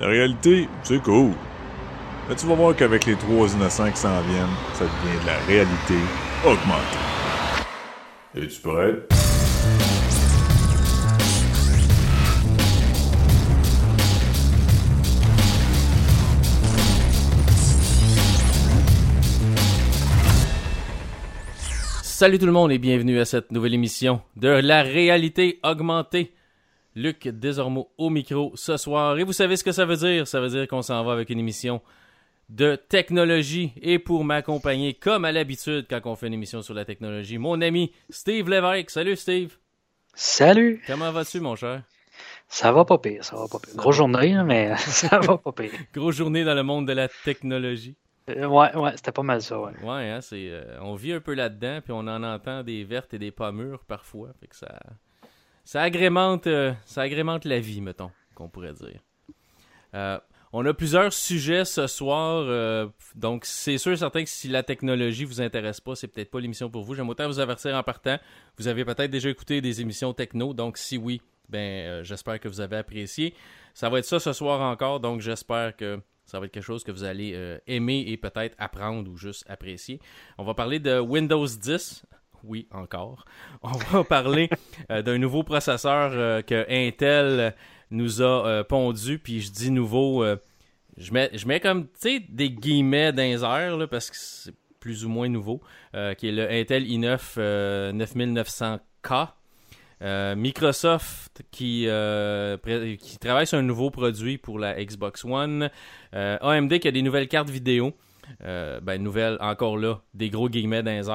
La réalité, c'est cool. Mais tu vas voir qu'avec les trois innocents qui s'en viennent, ça devient de la réalité augmentée. Es-tu prêt? Salut tout le monde et bienvenue à cette nouvelle émission de la réalité augmentée. Luc désormais au micro ce soir. Et vous savez ce que ça veut dire? Ça veut dire qu'on s'en va avec une émission de technologie. Et pour m'accompagner, comme à l'habitude quand on fait une émission sur la technologie, mon ami Steve Lévesque. Salut Steve. Salut. Comment vas-tu mon cher? Ça va pas pire, ça va pas pire. Grosse journée, mais ça va pas pire. Grosse journée dans le monde de la technologie. Euh, ouais, ouais, c'était pas mal ça, ouais. Ouais, hein, c'est, euh, on vit un peu là-dedans, puis on en entend des vertes et des pas mûres parfois. Fait que ça, ça agrémente, euh, ça agrémente la vie, mettons, qu'on pourrait dire. on a plusieurs sujets ce soir, donc c'est sûr et certain que si la technologie vous intéresse pas, c'est peut-être pas l'émission pour vous. J'aime autant vous avertir en partant. Vous avez peut-être déjà écouté des émissions techno, donc si oui, ben j'espère que vous avez apprécié. Ça va être ça ce soir encore, donc j'espère que ça va être quelque chose que vous allez euh, aimer et peut-être apprendre ou juste apprécier. On va parler de Windows 10. Oui, encore. On va parler euh, d'un nouveau processeur euh, que Intel nous a pondu. Puis je dis nouveau, je, mets, je mets comme, des guillemets dans airs, parce que c'est plus ou moins nouveau, qui est le Intel i9 9900K. Euh, Microsoft qui, euh, travaille sur un nouveau produit pour la Xbox One. Euh, AMD qui a des nouvelles cartes vidéo. ben, nouvelles, encore là, des gros guillemets dans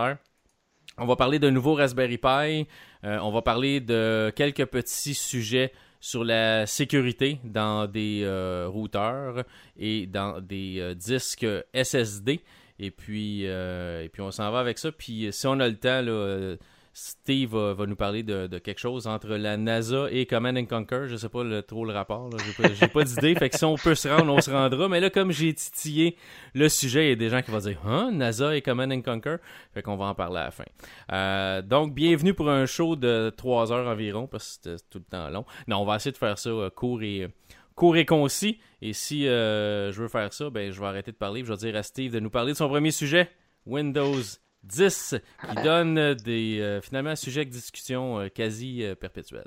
On va parler d'un nouveau Raspberry Pi. on va parler de quelques petits sujets sur la sécurité dans des routeurs et dans des disques SSD. Et puis, et puis on s'en va avec ça. Puis si on a le temps, là, Steve va, nous parler de, quelque chose entre la NASA et Command and Conquer. Je sais pas trop le rapport. J'ai pas, pas d'idée. Fait que si on peut se rendre, on se rendra. Mais là, comme j'ai titillé le sujet, il y a des gens qui vont dire Hein, NASA et Command and Conquer? Fait qu'on va en parler à la fin. Euh, donc, bienvenue pour un show de 3 heures environ, parce que c'était tout le temps long. Non, on va essayer de faire ça euh, court et court et concis. Et si euh, je veux faire ça, ben je vais arrêter de parler. Je vais dire à Steve de nous parler de son premier sujet, Windows 10, qui donne des, euh, finalement un sujet de discussion euh, quasi euh, perpétuel.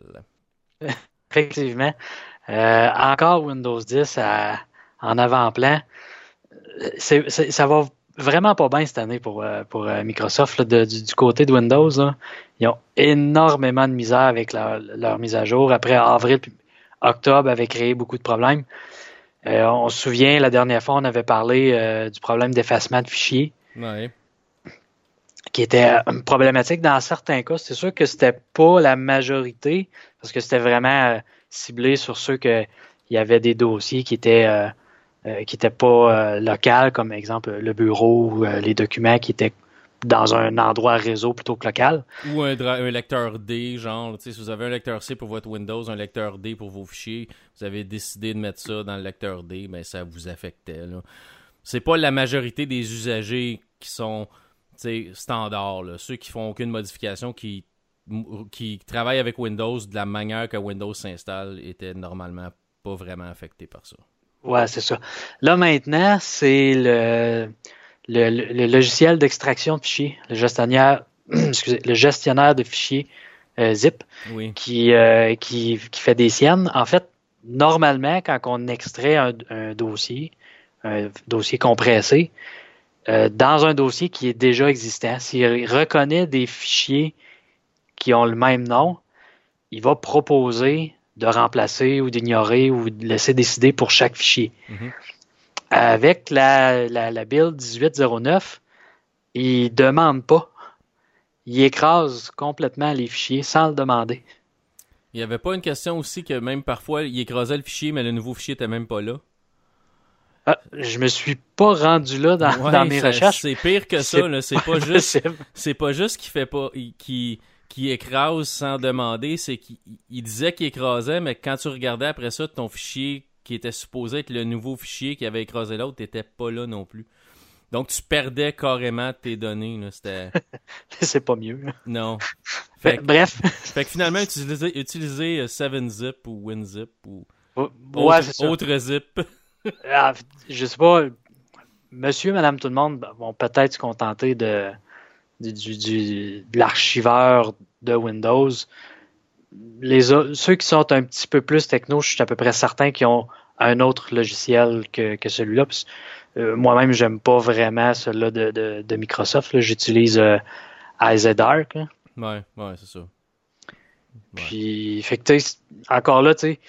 Effectivement. encore Windows 10 en avant-plan. ça va vraiment pas bien cette année pour, pour Microsoft du, côté de Windows. Ils ont énormément de misère avec leur, mise à jour. Après avril octobre avait créé beaucoup de problèmes. on se souvient, la dernière fois, on avait parlé du problème d'effacement de fichiers. Ouais qui était euh, problématique dans certains cas. C'est sûr que c'était pas la majorité, parce que c'était vraiment euh, ciblé sur ceux que il y avait des dossiers qui étaient euh, qui étaient pas locaux, comme exemple le bureau ou les documents qui étaient dans un endroit réseau plutôt que local. Ou un, lecteur D, genre, si vous avez un lecteur C pour votre Windows, un lecteur D pour vos fichiers, vous avez décidé de mettre ça dans le lecteur D, ben ça vous affectait. C'est pas la majorité des usagers qui sont standard, ceux qui font aucune modification, qui, qui travaillent avec Windows de la manière que Windows s'installe, étaient normalement pas vraiment affectés par ça. Ouais, c'est ça. Là maintenant, c'est le, le, logiciel d'extraction de fichiers, le gestionnaire, le gestionnaire de fichiers euh, zip, qui, euh, qui, qui, fait des siennes. En fait, normalement, quand on extrait un dossier, un dossier compressé, euh, dans un dossier qui est déjà existant. S'il reconnaît des fichiers qui ont le même nom, il va proposer de remplacer ou d'ignorer ou de laisser décider pour chaque fichier. Mhm. Avec la, la, build 1809, il demande pas. Il écrase complètement les fichiers sans le demander. Il n'y avait pas une question aussi que même parfois il écrasait le fichier, mais le nouveau fichier n'était même pas là? Ah, je me suis pas rendu là dans, mes recherches. C'est pire que ça. C'est pas juste. C'est pas juste qu'il fait pas, qui qui écrase sans demander. C'est qu'il disait qu'il écrasait, mais quand tu regardais après ça ton fichier qui était supposé être le nouveau fichier qui avait écrasé l'autre, t'étais pas là non plus. Donc tu perdais carrément tes données. C'était. c'est pas mieux. Non. Bref. fait que finalement utiliser, utiliser 7zip ou WinZip ou autre, autre zip. Ah, je sais pas. Monsieur, madame, tout le monde vont peut-être se contenter de, de l'archiveur de Windows. Les, ceux qui sont un petit peu plus techno, je suis à peu près certain qu'ils ont un autre logiciel que, que celui-là. Euh, moi-même, j'aime pas vraiment celui-là de, de, Microsoft. J'utilise euh, IZArc. Ouais, ouais, c'est ça. Puis, fait encore là, tu sais,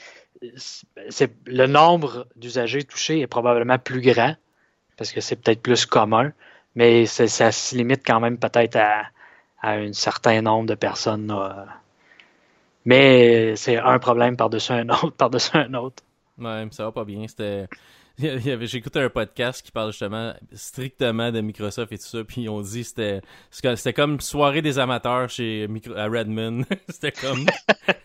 le nombre d'usagers touchés est probablement plus grand parce que c'est peut-être plus commun, mais ça se limite quand même peut-être à, un certain nombre de personnes. Mais c'est un problème par-dessus un autre, par-dessus un autre. Ouais, ça va pas bien. C'était. Écouté un podcast qui parle justement strictement de Microsoft et tout ça, puis on dit c'était c'était comme soirée des amateurs chez à Redmond. c'était comme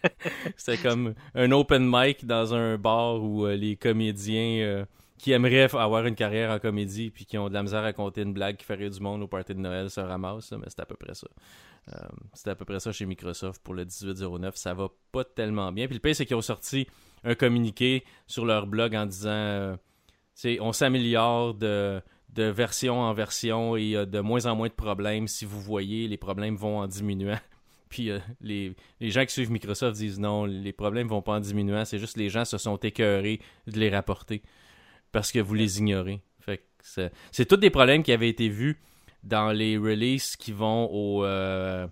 c'était comme un open mic dans un bar où euh, les comédiens euh, qui aimeraient avoir une carrière en comédie puis qui ont de la misère à raconter une blague qui ferait du monde au party de Noël se ramassent, mais c'est à peu près ça. Euh, c'était à peu près ça chez Microsoft pour le 1809. Ça va pas tellement bien. Puis le pire, c'est qu'ils ont sorti un communiqué sur leur blog en disant on s'améliore de, de version en version et il y a de moins en moins de problèmes. Si vous voyez, les problèmes vont en diminuant. Puis euh, les, les, gens qui suivent Microsoft disent non, les problèmes vont pas en diminuant, c'est juste les gens se sont écœurés de les rapporter parce que vous les ignorez. Fait c'est tous des problèmes qui avaient été vus dans les releases qui vont au, euh,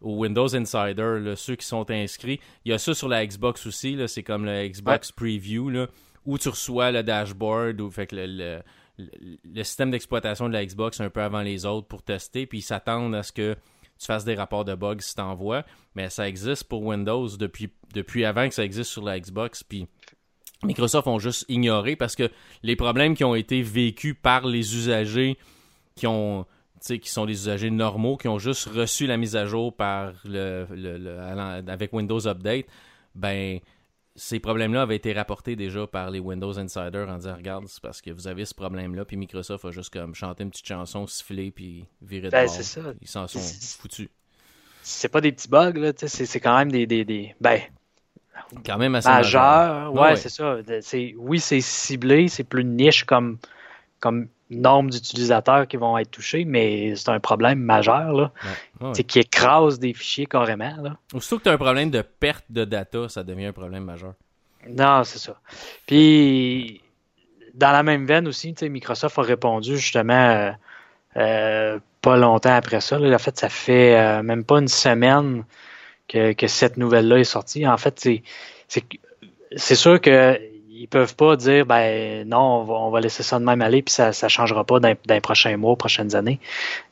Windows Insider, ceux qui sont inscrits. Il y a ça sur la Xbox aussi, c'est comme le Xbox Preview, là, où tu reçois le dashboard, ou fait que le, le, système d'exploitation de la Xbox un peu avant les autres pour tester, puis ils s'attendent à ce que tu fasses des rapports de bugs si t'envoies, mais ça existe pour Windows depuis, depuis avant que ça existe sur la Xbox, puis Microsoft ont juste ignoré parce que les problèmes qui ont été vécus par les usagers qui ont qui sont des usagers normaux, qui ont juste reçu la mise à jour par le, avec Windows Update, ben ces problèmes-là avaient été rapportés déjà par les Windows Insider en disant regarde, c'est parce que vous avez ce problème-là, puis Microsoft a juste comme chanté une petite chanson, sifflé, puis viré de ben, bord. Ça. Ils s'en sont foutus. C'est pas des petits bugs, là, c'est quand même des, des, des... Ben, quand même assez majeur. Ouais, c'est ça. Oui, c'est ciblé, c'est plus niche comme, comme nombre d'utilisateurs qui vont être touchés, mais c'est un problème majeur là, qui écrase des fichiers carrément. Là. Surtout que tu as un problème de perte de data, ça devient un problème majeur. Non, c'est ça. Puis, dans la même veine aussi, Microsoft a répondu justement euh, euh, pas longtemps après ça. En fait, ça fait euh, même pas une semaine que, que cette nouvelle-là est sortie. En fait, c'est sûr que ils peuvent pas dire ben non, on va, laisser ça de même aller, puis ça ne changera pas dans, les prochains mois, prochaines années.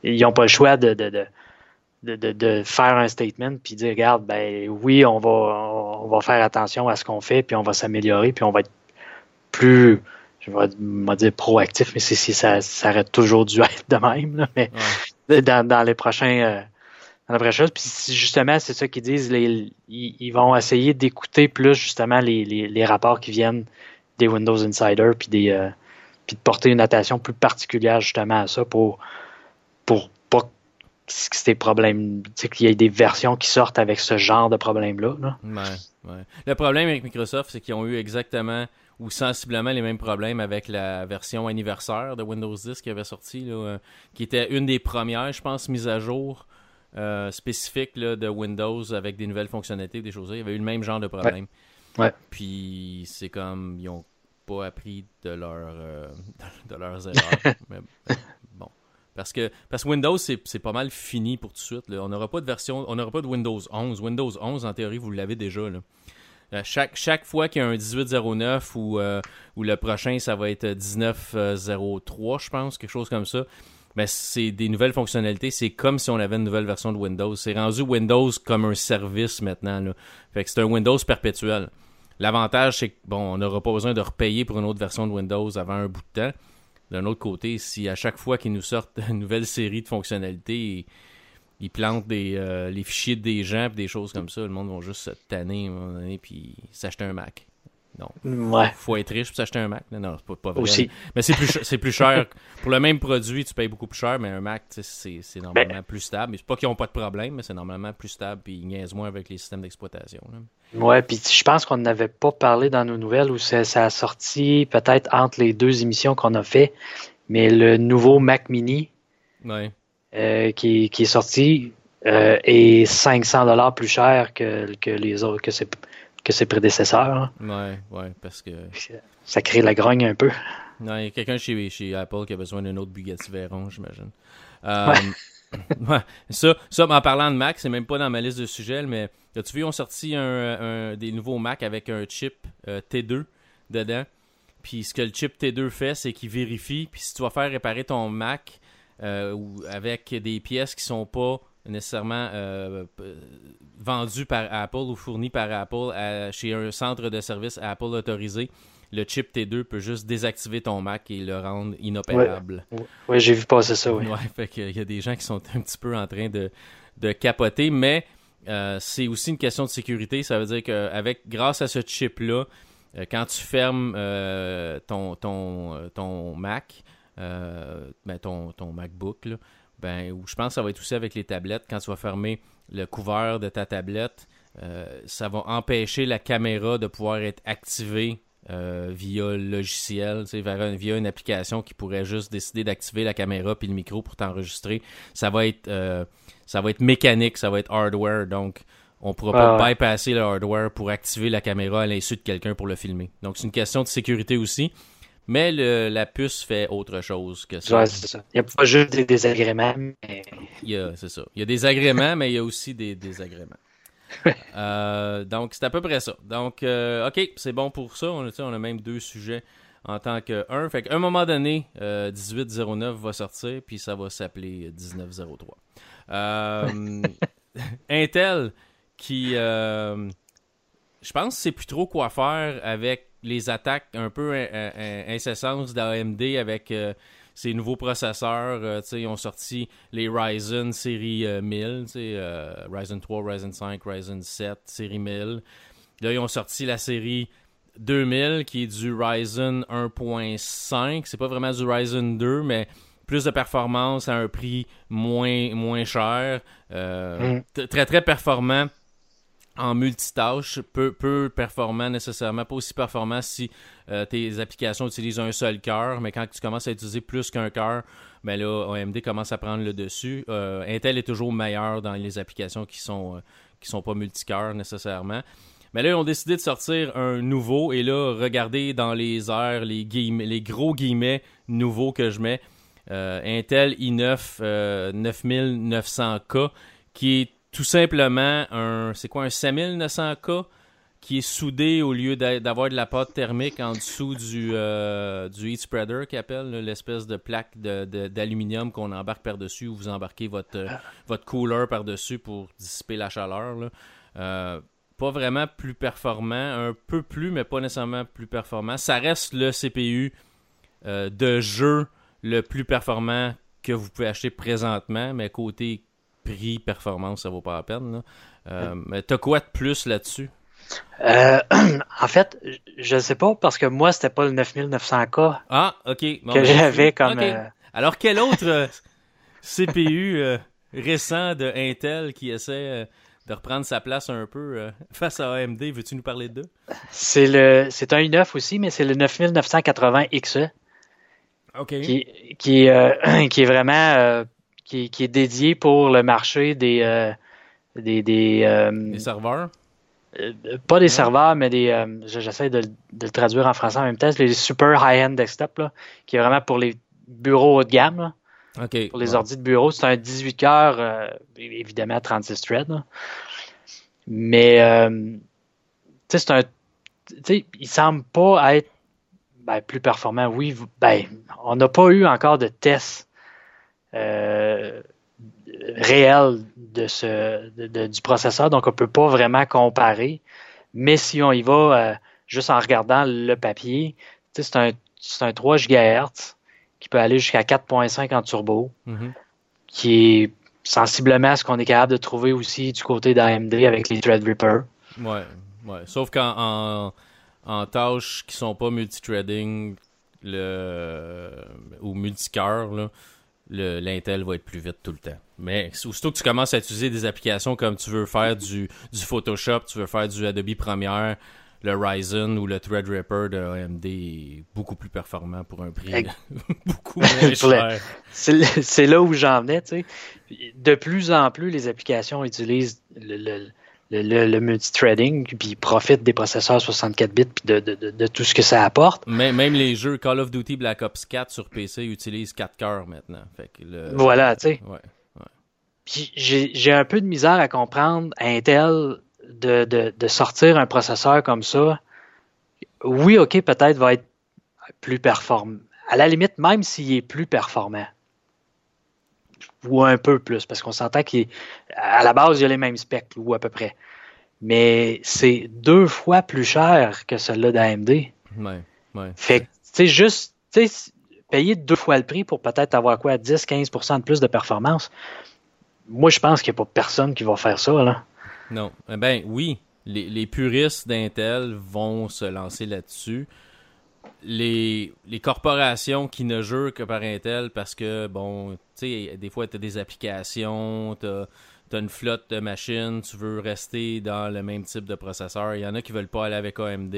Ils n'ont pas le choix de, de, de, de, faire un statement puis dire regarde, ben oui, on va, on va faire attention à ce qu'on fait, puis on va s'améliorer, puis on va être plus je vais dire proactif, mais c'est si ça, ça aurait toujours dû être de même. mais dans, dans les prochains euh, dans la vraie chose. Puis justement, c'est ça qu'ils disent, ils, vont essayer d'écouter plus justement les, rapports qui viennent des Windows Insider, puis des euh, puis de porter une attention plus particulière justement à ça pour pour pas que ces problèmes, qu'il y ait des versions qui sortent avec ce genre de problème-là. Le problème avec Microsoft, c'est qu'ils ont eu exactement ou sensiblement les mêmes problèmes avec la version anniversaire de Windows 10 qui avait sorti, euh, qui était une des premières, je pense, mises à jour euh, spécifique de Windows avec des nouvelles fonctionnalités, des choses. Il y avait eu le même genre de problème. Ouais. Puis c'est comme ils ont pas appris de leur euh, de leurs erreurs. bon. Parce que, parce que Windows, c'est pas mal fini pour tout de suite. On n'aura pas de version, on n'aura pas de Windows 11. Windows 11, en théorie, vous l'avez déjà. Là. Euh, chaque, chaque fois qu'il y a un 1809 ou, ou le prochain, ça va être 1903, je pense, quelque chose comme ça mais c'est des nouvelles fonctionnalités. C'est comme si on avait une nouvelle version de Windows. C'est rendu Windows comme un service maintenant. Fait que c'est un Windows perpétuel. L'avantage, c'est que bon, on n'aura pas besoin de repayer pour une autre version de Windows avant un bout de temps. D'un autre côté, si à chaque fois qu'ils nous sortent une nouvelle série de fonctionnalités, ils, plantent euh, les fichiers des gens et des choses comme ça, le monde va juste se tanner et s'acheter un Mac. Non. Ouais. Faut être riche pour s'acheter un Mac. Non, non c'est pas, vrai. Aussi. Mais c'est plus, c'est plus cher. pour le même produit, tu payes beaucoup plus cher, mais un Mac, c'est, normalement ben- plus stable. C'est pas qu'ils n'ont pas de problème, mais c'est normalement plus stable puis ils niaisent moins avec les systèmes d'exploitation. Ouais, puis je pense qu'on n'avait pas parlé dans nos nouvelles où ça, a sorti peut-être entre les deux émissions qu'on a fait, mais le nouveau Mac Mini euh, qui, qui, est sorti euh, est 500 dollars plus cher que, que les autres que c'est que ses prédécesseurs. Ouais, ouais, parce que. Ça crée la grogne un peu. Non, il y a quelqu'un chez, chez Apple qui a besoin d'un autre Bugatti Veyron, j'imagine. Euh, ouais. Ça, ça, en parlant de Mac, c'est même pas dans ma liste de sujets, mais as-tu vu, ils ont sorti un, des nouveaux Mac avec un chip euh, T2 dedans. Puis ce que le chip T2 fait, c'est qu'il vérifie. Puis si tu vas faire réparer ton Mac euh, avec des pièces qui sont pas nécessairement euh, vendu par Apple ou fourni par Apple chez un centre de service Apple autorisé, le chip T2 peut juste désactiver ton Mac et le rendre inopérable. Oui, j'ai vu passer ça, oui. Ouais, fait il y a des gens qui sont un petit peu en train de, de capoter, mais euh, c'est aussi une question de sécurité. Ça veut dire qu'avec grâce à ce chip-là, euh, quand tu fermes euh, ton, ton, ton Mac, ben ton, ton MacBook, là, ben, ou je pense que ça va être aussi avec les tablettes, quand tu vas fermer le couvert de ta tablette, euh, ça va empêcher la caméra de pouvoir être activée euh, via le logiciel, via une application qui pourrait juste décider d'activer la caméra puis le micro pour t'enregistrer. Ça va être euh, ça va être mécanique, ça va être hardware, donc on pourra pas bypasser le hardware pour activer la caméra à l'insu de quelqu'un pour le filmer. Donc c'est une question de sécurité aussi. Mais le, la puce fait autre chose que ça. c'est ça. Il n'y a pas juste des désagréments. Mais... c'est ça. Il y a des agréments, mais il y a aussi des désagréments. Euh, donc, c'est à peu près ça. Donc, euh, OK, c'est bon pour ça. On a, on a même deux sujets en tant qu'un. Fait qu'à un moment donné, 1809 euh, va sortir, puis ça va s'appeler 1903. Intel, qui... je pense que c'est plus trop quoi faire avec les attaques un peu incessantes d'AMD avec euh, ces nouveaux processeurs. Euh, ils ont sorti les Ryzen série 1000, euh, Ryzen 3, Ryzen 5, Ryzen 7, série 1000. Là, ils ont sorti la série 2000 qui est du Ryzen 1.5. C'est pas vraiment du Ryzen 2, mais plus de performance à un prix moins, moins cher. Mm. Très, très performant en multitâche, peu, peu performant nécessairement, pas aussi performant si euh, tes applications utilisent un seul cœur, mais quand tu commences à utiliser plus qu'un cœur, ben là, AMD commence à prendre le dessus. Euh, Intel est toujours meilleur dans les applications qui sont, euh, qui sont pas multicœurs nécessairement. Mais là, ils ont décidé de sortir un nouveau, et là, regardez dans les airs les, les gros guillemets nouveaux que je mets. Intel i9 9900K, qui est tout simplement un, c'est quoi, un 5900K qui est soudé au lieu d'avoir de la pâte thermique en dessous du, euh, du heat spreader qui appelle l'espèce de plaque d'aluminium de, qu'on embarque par-dessus où vous embarquez votre, euh, votre cooler par-dessus pour dissiper la chaleur. Euh, pas vraiment plus performant, un peu plus, mais pas nécessairement plus performant. Ça reste le CPU de jeu le plus performant que vous pouvez acheter présentement, mais côté prix, performance, ça vaut pas la peine. Euh, mais t'as quoi de plus là-dessus? Euh, en fait, je ne sais pas parce que moi, c'était pas le 9900K ah, que ben, j'avais comme. Euh, Alors, quel autre CPU récent de Intel qui essaie de reprendre sa place un peu face à AMD? Veux-tu nous parler de C'est le, c'est un i9 aussi, mais c'est le 9980 XE. Qui, qui, qui est vraiment qui, est dédié pour le marché des euh, des, des, euh, serveurs? Euh, pas des serveurs, mais des. J'essaie de, le traduire en français en même temps. Les super high-end desktop, là, qui est vraiment pour les bureaux haut de gamme. pour les ordi de bureau. C'est un 18 cœurs, évidemment 36 threads. Mais, tu sais, c'est un. sais, il semble pas être ben, plus performant. Oui, ben, on n'a pas eu encore de tests euh, réel de ce, du processeur, donc on ne peut pas vraiment comparer. Mais si on y va euh, juste en regardant le papier, c'est un, un 3 GHz qui peut aller jusqu'à 4.5 en turbo, mm-hmm. qui est sensiblement ce qu'on est capable de trouver aussi du côté d'AMD avec les Threadripper. Ouais, ouais. Sauf qu'en en tâches qui sont pas multithreading le, ou multicœur, l'Intel va être plus vite tout le temps. Mais aussitôt que tu commences à utiliser des applications comme tu veux faire du, du Photoshop, tu veux faire du Adobe Premiere, le Ryzen ou le Threadripper de AMD est beaucoup plus performant pour un prix beaucoup moins cher. C'est là où j'en venais, tu sais. De plus en plus, les applications utilisent le, le, le, le multithreading, puis profitent des processeurs 64 bits, puis de, de, de, tout ce que ça apporte. Même, même les jeux Call of Duty Black Ops 4 sur PC utilisent 4 cœurs maintenant. Fait que voilà, tu sais. Ouais, Puis j'ai un peu de misère à comprendre Intel de, de, de, sortir un processeur comme ça, oui, OK, peut-être va être plus performant. À la limite, même s'il est plus performant. Ou un peu plus, parce qu'on s'entend qu'à la base, il y a les mêmes specs, ou à peu près. Mais c'est deux fois plus cher que celui-là d'AMD. Ouais, ouais. Fait que, tu sais, juste, tu sais, payer deux fois le prix pour peut-être avoir quoi, 10-15% de plus de performance. Moi, je pense qu'il n'y a pas personne qui va faire ça, là. Non. Eh ben oui, les, puristes d'Intel vont se lancer là-dessus. Les, corporations qui ne jurent que par Intel parce que, bon, tu sais, des fois, tu as des applications, tu as, une flotte de machines, tu veux rester dans le même type de processeur. Il y en a qui veulent pas aller avec AMD.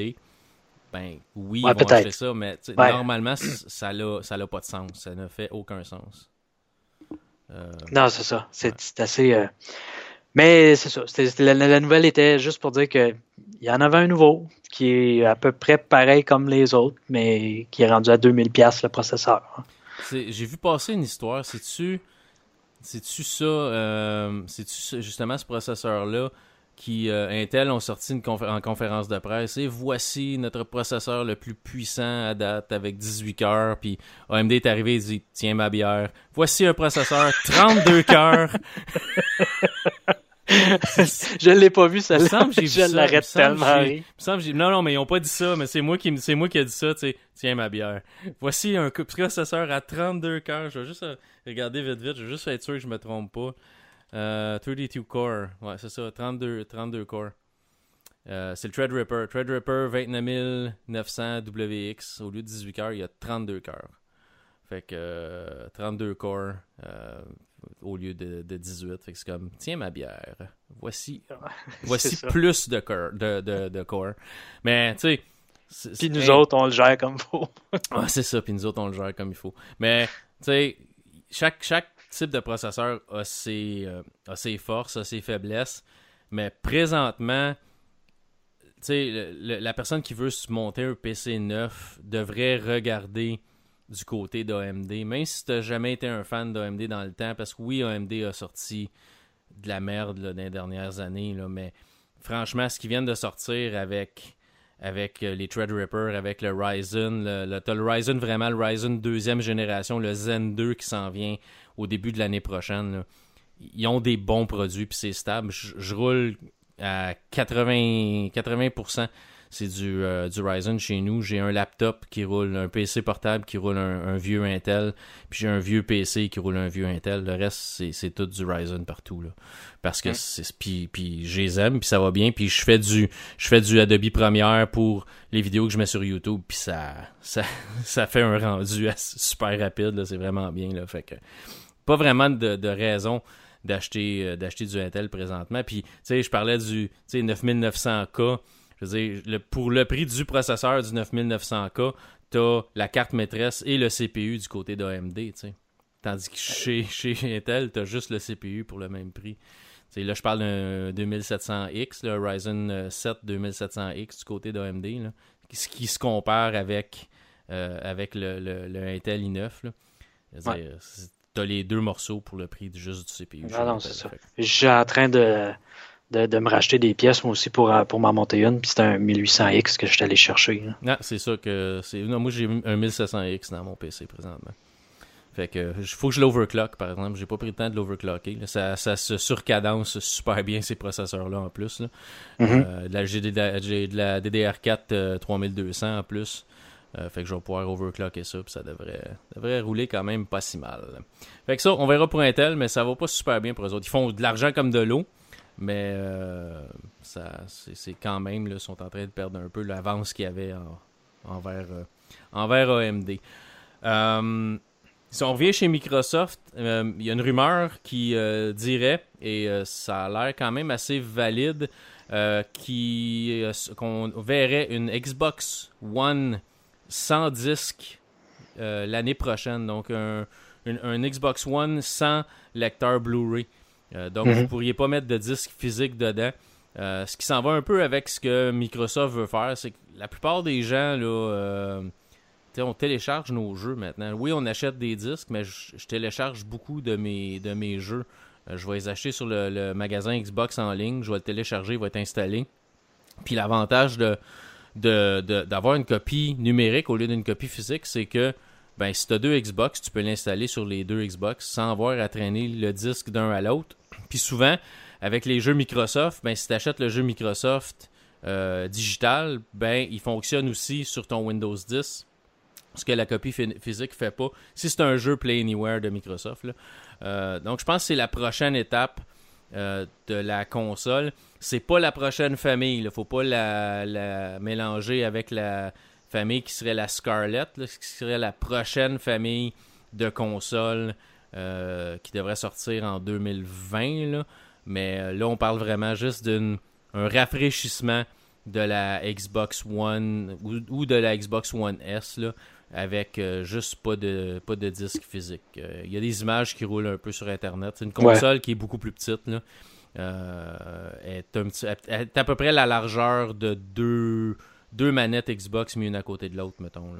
Ben oui, ils vont acheter ça, mais normalement, ça n'a ça pas de sens. Ça ne fait aucun sens. Euh, non, c'est ça. C'est assez. Euh, mais c'est ça. la, nouvelle était juste pour dire qu'il y en avait un nouveau qui est à peu près pareil comme les autres, mais qui est rendu à 2000$ le processeur. J'ai vu passer une histoire. C'est-tu c'est-tu ça, euh, c'est-tu justement ce processeur-là qui, euh, Intel, ont sorti une en conférence de presse et voici notre processeur le plus puissant à date avec 18 cœurs. Puis AMD est arrivé et dit Tiens ma bière, voici un processeur 32 cœurs. je l'ai pas vu, ça Je l'arrête tellement Non, non, mais ils ont pas dit ça, mais c'est moi qui c'est moi qui ai dit ça, tu sais. Tiens ma bière. Voici un processeur à 32 cœurs. Je vais juste euh, regarder vite vite, je vais juste être sûr que je me trompe pas. Euh, 32 core. Ouais, c'est ça, 32, 32 core. Euh, c'est le Threadripper. Threadripper 29900 WX. Au lieu de 18 cœurs, il y a 32 cœurs. Fait que 32 euh, core au lieu de, de 18. Fait que c'est comme, tiens ma bière, voici, voici plus de, cœur, de, de, de corps. Mais, tu sais... Puis nous autres, on le gère comme il faut. ah, c'est ça, puis nous autres, on le gère comme il faut. Mais, tu sais, chaque, chaque type de processeur a ses, euh, a ses forces, a ses faiblesses. Mais présentement, tu sais, la personne qui veut se monter un PC neuf devrait regarder du côté d'AMD, même si tu n'as jamais été un fan d'AMD dans le temps, parce que oui, AMD a sorti de la merde dans les dernières années, mais franchement, ce qu'ils viennent de sortir avec, avec euh, les Threadripper, avec le Ryzen, le, le, Ryzen vraiment, le Ryzen deuxième génération, le Zen 2 qui s'en vient au début de l'année prochaine, ils ont des bons produits, puis c'est stable. Je, je roule à 80, 80% c'est du, euh, du Ryzen chez nous. J'ai un laptop qui roule, un PC portable qui roule un, vieux Intel, puis j'ai un vieux PC qui roule un vieux Intel. Le reste, c'est tout du Ryzen partout. Là. Parce que c'est puis, puis je les aime, puis ça va bien, puis je fais du je fais du Adobe Premiere pour les vidéos que je mets sur YouTube, puis ça, ça, ça fait un rendu super rapide, c'est vraiment bien. Là, fait que pas vraiment de, de raison d'acheter euh, d'acheter du Intel présentement. Puis, tu sais, je parlais du 9900K pour le prix du processeur du 9900K, tu as la carte maîtresse et le CPU du côté d'AMD, Tandis que chez, chez Intel, tu as juste le CPU pour le même prix. là, je parle d'un 2700X, le Ryzen 7 2700X du côté d'AMD, ce qui se compare avec, euh, avec le, le, Intel i9. Tu as les deux morceaux pour le prix juste du CPU. Ah non, c'est ça. Je suis en train de de, me racheter des pièces, moi aussi, pour, euh, pour m'en monter une. Puis c'était un 1800X que j'étais allé chercher. Ah, c'est ça que. c'est Non, moi, j'ai un 1700X dans mon PC présentement. Fait que il faut que je l'overclock, par exemple. J'ai pas pris le temps de l'overclocker. Ça, ça se surcadence super bien ces processeurs-là en plus. Mm-hmm. Euh, j'ai de la, DDR4 3200 euh, en plus. fait que je vais pouvoir overclocker ça, puis ça devrait, devrait rouler quand même pas si mal. Fait que ça, on verra pour Intel, mais ça va pas super bien pour eux autres. Ils font de l'argent comme de l'eau. Mais c'est quand même, ils sont en train de perdre un peu l'avance qu'il y avait envers, envers AMD. si on revient chez Microsoft, il y a une rumeur qui dirait, et ça a l'air quand même assez valide, qu'on verrait une Xbox One sans disque euh, l'année prochaine. Donc, un, Xbox One sans lecteur Blu-ray. Euh, donc, vous ne mhm. pourriez pas mettre de disque physique dedans. Euh, ce qui s'en va un peu avec ce que Microsoft veut faire, c'est que la plupart des gens, là, on télécharge nos jeux maintenant. Oui, on achète des disques, mais je, télécharge beaucoup de mes, de mes jeux. je vais les acheter sur le, le, magasin Xbox en ligne. Je vais le télécharger, il va être installé. Puis l'avantage de, d'avoir une copie numérique au lieu d'une copie physique, c'est que ben, si tu as deux Xbox, tu peux l'installer sur les deux Xbox sans avoir à traîner le disque d'un à l'autre. Puis souvent, avec les jeux Microsoft, ben, si tu achètes le jeu Microsoft euh, digital, ben, il fonctionne aussi sur ton Windows 10 ce que la copie physique fait pas. Si c'est un jeu Play Anywhere de Microsoft. Euh, donc, je pense que c'est la prochaine étape euh, de la console. C'est pas la prochaine famille. Il faut pas la, mélanger avec la famille qui serait la Scarlett, qui serait la prochaine famille de consoles euh, qui devrait sortir en 2020. Mais euh, là, on parle vraiment juste d'un rafraîchissement de la Xbox One ou, de la Xbox One S. Là avec euh, juste pas de, pas de disque physique. Il euh, y a des images qui roulent un peu sur Internet. C'est une console qui est beaucoup plus petite. Là. Euh, est, un petit, est à peu près la largeur de deux, deux manettes Xbox mis une à côté de l'autre, mettons.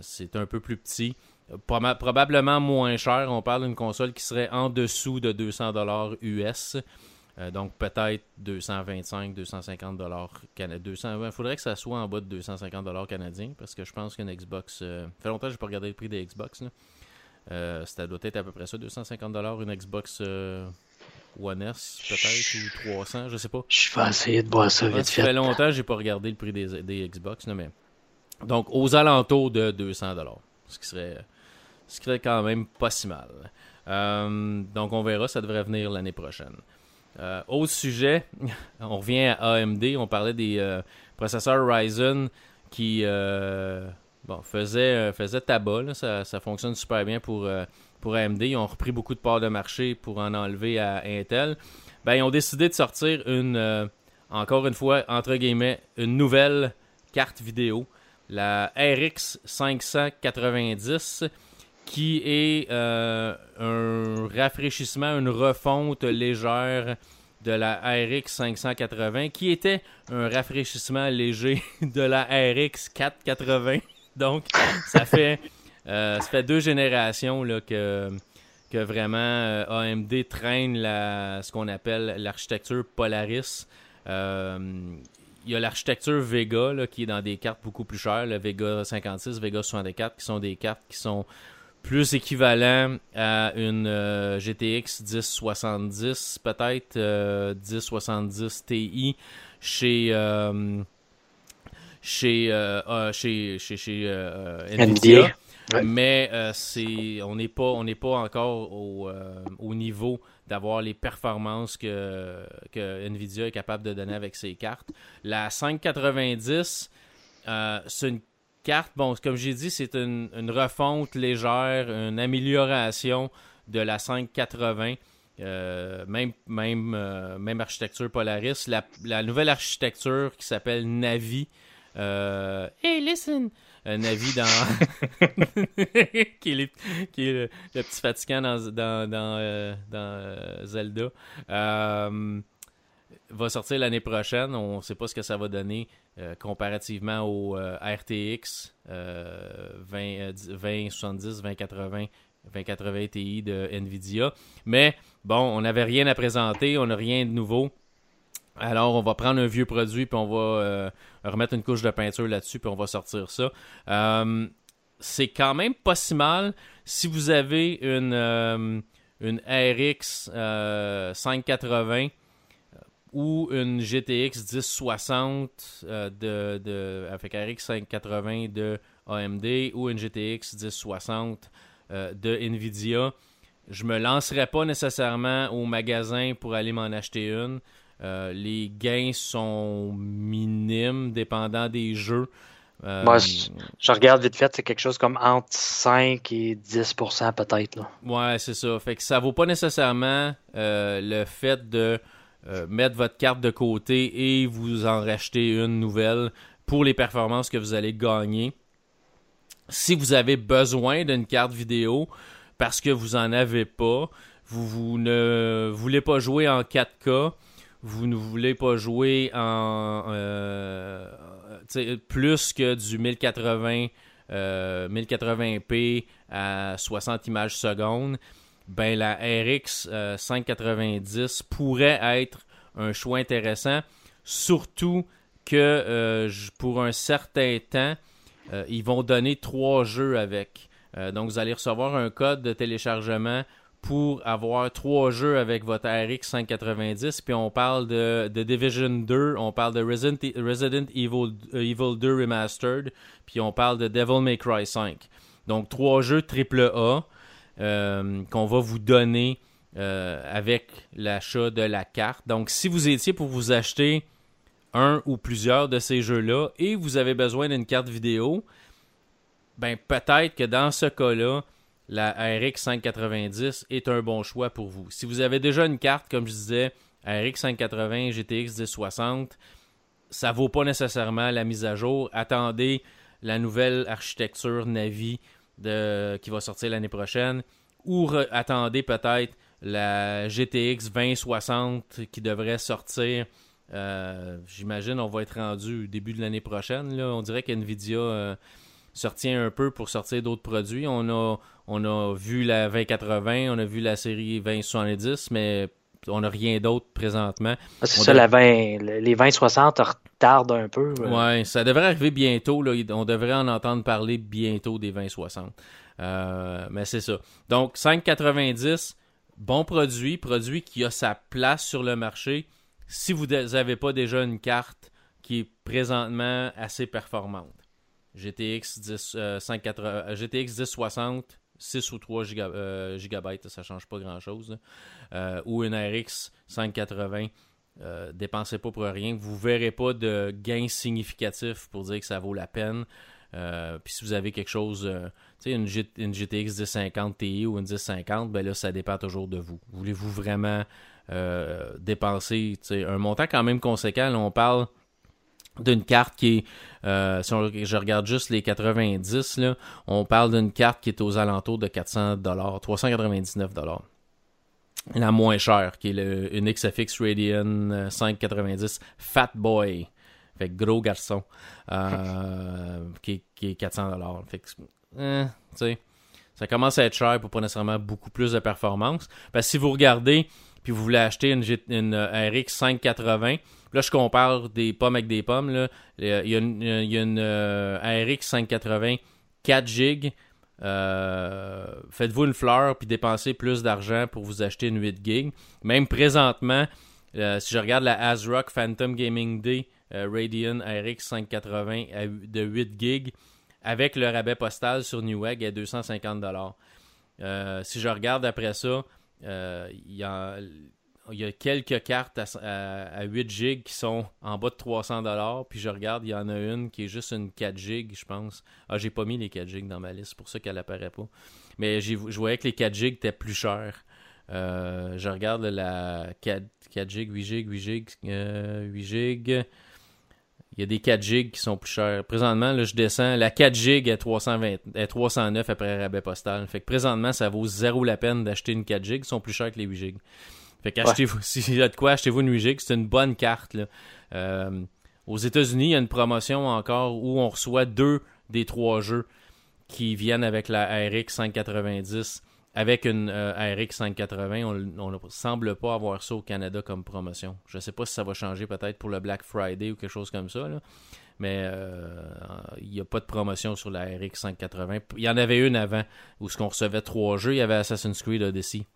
c'est un peu plus petit. Probablement moins cher. On parle d'une console qui serait en dessous de 200$ US. Euh, donc peut-être 225, 250 dollars canadiens. Il faudrait que ça soit en bas de 250 dollars canadiens parce que je pense qu'une Xbox. Euh, ça fait longtemps que je n'ai pas regardé le prix des Xbox. Euh, ça doit être à peu près ça, 250 dollars une Xbox One S peut-être ou 300, je sais pas. Je vais essayer de voir ça vite Ça fait longtemps que j'ai pas regardé le prix des, des Xbox, mais donc aux alentours de 200 dollars, ce qui serait ce qui serait quand même pas si mal. donc on verra, ça devrait venir l'année prochaine. Euh, autre sujet, on revient à AMD. On parlait des euh, processeurs Ryzen qui euh, bon, faisaient, tabac. Ça, fonctionne super bien pour, pour AMD. Ils ont repris beaucoup de parts de marché pour en enlever à Intel. Ben, ils ont décidé de sortir une, encore une fois, entre guillemets, une nouvelle carte vidéo, la RX 590 qui est euh, un rafraîchissement, une refonte légère de la RX 580, qui était un rafraîchissement léger de la RX 480. Donc, ça fait, euh, ça fait deux générations là, que, que vraiment euh, AMD traîne la, ce qu'on appelle l'architecture Polaris. Il y a l'architecture Vega qui est dans des cartes beaucoup plus chères, le Vega 56, Vega 64, qui sont des cartes qui sont plus équivalent à une euh, GTX 1070, peut-être 1070 euh, Ti chez euh, chez, chez, chez, Nvidia. Mais c'est on n'est pas on n'est pas encore au, au niveau d'avoir les performances que, que Nvidia est capable de donner avec ses cartes. La 590 c'est une carte, bon, comme j'ai dit, c'est une, refonte légère, une amélioration de la 580. Euh, même, même, euh, même architecture Polaris. La, nouvelle architecture qui s'appelle Navi. Euh, hey, listen! Navi dans. qui est, qui est le, petit fatigant dans, dans, dans, dans Zelda va sortir l'année prochaine. On ne sait pas ce que ça va donner euh, comparativement au euh, RTX 20, 2070, 2080, 2080 Ti de Nvidia. Mais bon, on n'avait rien à présenter, on n'a rien de nouveau. Alors, on va prendre un vieux produit, puis on va euh, remettre une couche de peinture là-dessus, puis on va sortir ça. c'est quand même pas si mal si vous avez une, une RX 580 ou une GTX 1060 euh, de, avec RX 580 de AMD ou une GTX 1060 euh, de Nvidia. je me lancerai pas nécessairement au magasin pour aller m'en acheter une. Euh, les gains sont minimes, dépendant des jeux. Euh, Moi, je, regarde vite fait, c'est quelque chose comme entre 5 et 10% peut-être. Ouais, c'est ça. Fait que ça vaut pas nécessairement euh, le fait de mettre votre carte de côté et vous en racheter une nouvelle pour les performances que vous allez gagner. Si vous avez besoin d'une carte vidéo parce que vous en avez pas, vous, vous ne voulez pas jouer en 4K, vous ne voulez pas jouer en euh, plus que du 1080 1080p euh, à 60 images secondes, ben la RX 590 euh, pourrait être un choix intéressant, surtout que pour un certain temps, ils vont donner trois jeux avec. donc vous allez recevoir un code de téléchargement pour avoir trois jeux avec votre RX 590. Puis on parle de, Division 2, on parle de Resident, Resident Evil, euh, Evil 2 Remastered, puis on parle de Devil May Cry 5. Donc trois jeux AAA euh, qu'on va vous donner euh, avec l'achat de la carte. Donc si vous étiez pour vous acheter un ou plusieurs de ces jeux-là et vous avez besoin d'une carte vidéo, ben peut-être que dans ce cas-là, la RX 590 est un bon choix pour vous. Si vous avez déjà une carte, comme je disais, RX 580, GTX 1060, ça vaut pas nécessairement la mise à jour. Attendez la nouvelle architecture Navi qui va sortir l'année prochaine ou attendez peut-être la GTX 2060 qui devrait sortir. Euh, j'imagine on va être rendu au début de l'année prochaine. On dirait qu'NVIDIA euh, se retient un peu pour sortir d'autres produits. On a, on a vu la 2080, on a vu la série 2070, mais on n'a rien d'autre présentement. Ah, c'est ça, la 20, les 2060 retardent un peu. Oui, ça devrait arriver bientôt. Là. On devrait en entendre parler bientôt des 2060. Euh, mais c'est ça. Donc, 590, bon produit, produit qui a sa place sur le marché. Si vous n'avez pas déjà une carte qui est présentement assez performante. GTX 10, euh, GTX 1060, 6 ou 3 euh, GB, ça change pas grand-chose. Euh, ou une RX 580, euh, dépensez pas pour rien. Vous verrez pas de gain significatif pour dire que ça vaut la peine. Puis si vous avez quelque chose, une, GTX 1050 Ti ou une 1050, ben là, ça dépend toujours de vous. Voulez-vous vraiment dépenser un montant quand même conséquent? on parle d'une carte qui est, euh, si je regarde juste les 90, là, on parle d'une carte qui est aux alentours de 400 dollars, 399 dollars. La moins chère, qui est le, une XFX Radeon 590 euh, Fat Boy, fait gros garçon, euh, qui, est 400 dollars. Fait que, ça commence à être cher pour pas nécessairement beaucoup plus de performance. Parce que si vous regardez, puis vous voulez acheter une, une RX 580, Là, je compare des pommes avec des pommes. Là. Il y a une, euh, RX 580 4 GB. Faites-vous une fleur puis dépensez plus d'argent pour vous acheter une 8 GB. Même présentement, euh, si je regarde la ASRock Phantom Gaming Day euh, Radeon RX 580 de 8 GB avec le rabais postal sur Newegg à 250 Si je regarde après ça, il y a il y a quelques cartes à, 8 GB qui sont en bas de 300 dollars. Puis je regarde, il y en a une qui est juste une 4 GB, je pense. Ah, j'ai pas mis les 4 GB dans ma liste, c'est pour ça qu'elle apparaît pas. Mais je voyais que les 4 GB étaient plus chers. Euh, je regarde la 4, 4 GB, 8 GB, 8 GB, 8 GB. Il y a des 4 GB qui sont plus chers. Présentement, là, je descends. La 4 GB est, 320, est 309 après rabais postal. Fait que présentement, ça vaut zéro la peine d'acheter une 4 GB. Ils sont plus chers que les 8 GB. Fait qu'achetez-vous, s'il y a de quoi, achetez-vous une 8 c'est une bonne carte. Euh, aux États-Unis, il y a une promotion encore où on reçoit deux des trois jeux qui viennent avec la RX 590. Avec une euh, RX 580, on ne semble pas avoir ça au Canada comme promotion. Je ne sais pas si ça va changer peut-être pour le Black Friday ou quelque chose comme ça. Mais euh, il n'y a pas de promotion sur la RX 580. Il y en avait une avant où ce qu'on recevait trois jeux. Il y avait Assassin's Creed Odyssey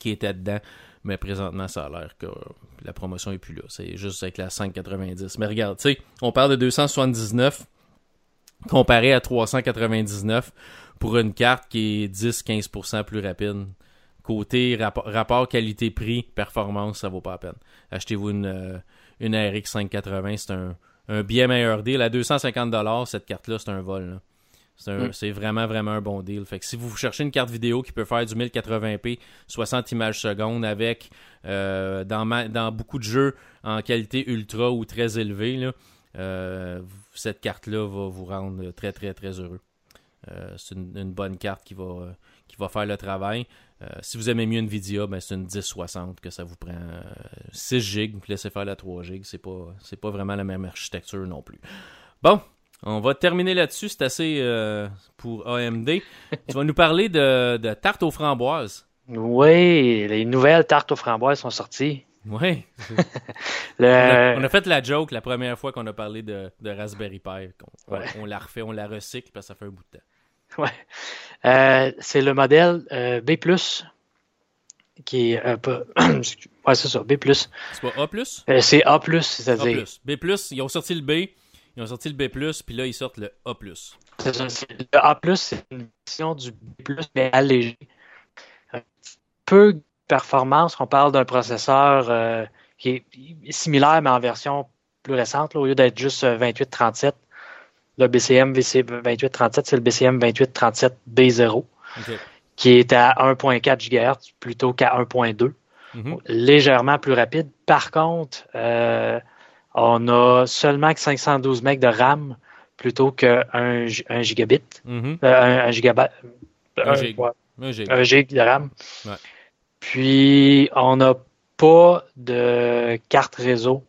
qui était dedans. Mais présentement, ça a l'air que la promotion est plus là. C'est juste avec la 5,90. Mais regarde, tu sais, on parle de 279 comparé à 399 pour une carte qui est 10-15% plus rapide. côté rapport, qualité-prix, performance, ça vaut pas la peine. Achetez-vous une, une RX 580, c'est un, un bien meilleur deal. À 250$, cette carte-là, c'est un vol. Mm. C'est vraiment, vraiment un bon deal. Fait que si vous cherchez une carte vidéo qui peut faire du 1080p, 60 images secondes, avec euh, dans, dans beaucoup de jeux en qualité ultra ou très élevée, euh, cette carte-là va vous rendre très, très, très heureux. Euh, c'est une, bonne carte qui va, va faire le travail. si vous aimez mieux Nvidia, ben c'est une 1060 que ça vous prend 6 GB. Laissez faire la 3 GB. C'est pas, pas vraiment la même architecture non plus. Bon, on va terminer là-dessus, c'est assez euh, pour AMD. tu vas nous parler de, de tarte aux framboises. Oui, les nouvelles tartes aux framboises sont sorties. Oui. on, a, fait la joke la première fois qu'on a parlé de, Raspberry Pi. On, l'a refait, on la recycle parce que ça fait un bout de temps. Ouais. Euh, c'est le modèle euh, B, qui est un peu. ouais, c'est ça, B. C'est pas A C'est A, c'est-à-dire. B, ils ont sorti le B, ils ont sorti le B, puis là, ils sortent le A. Le A, c'est une version du B, mais allégée. peu performance. On parle d'un processeur euh, qui est similaire, mais en version plus récente, au lieu d'être juste 2837. Le BCM 2837, c'est le BCM 2837B0, qui est à 1.4 GHz plutôt qu'à 1.2. Mm-hmm. Légèrement plus rapide. Par contre, euh, on a seulement que 512 MB de RAM plutôt qu'un un gigabit. Mm-hmm. Euh, un, gigabyte. Un, gig. de RAM. Puis, on n'a pas de carte réseau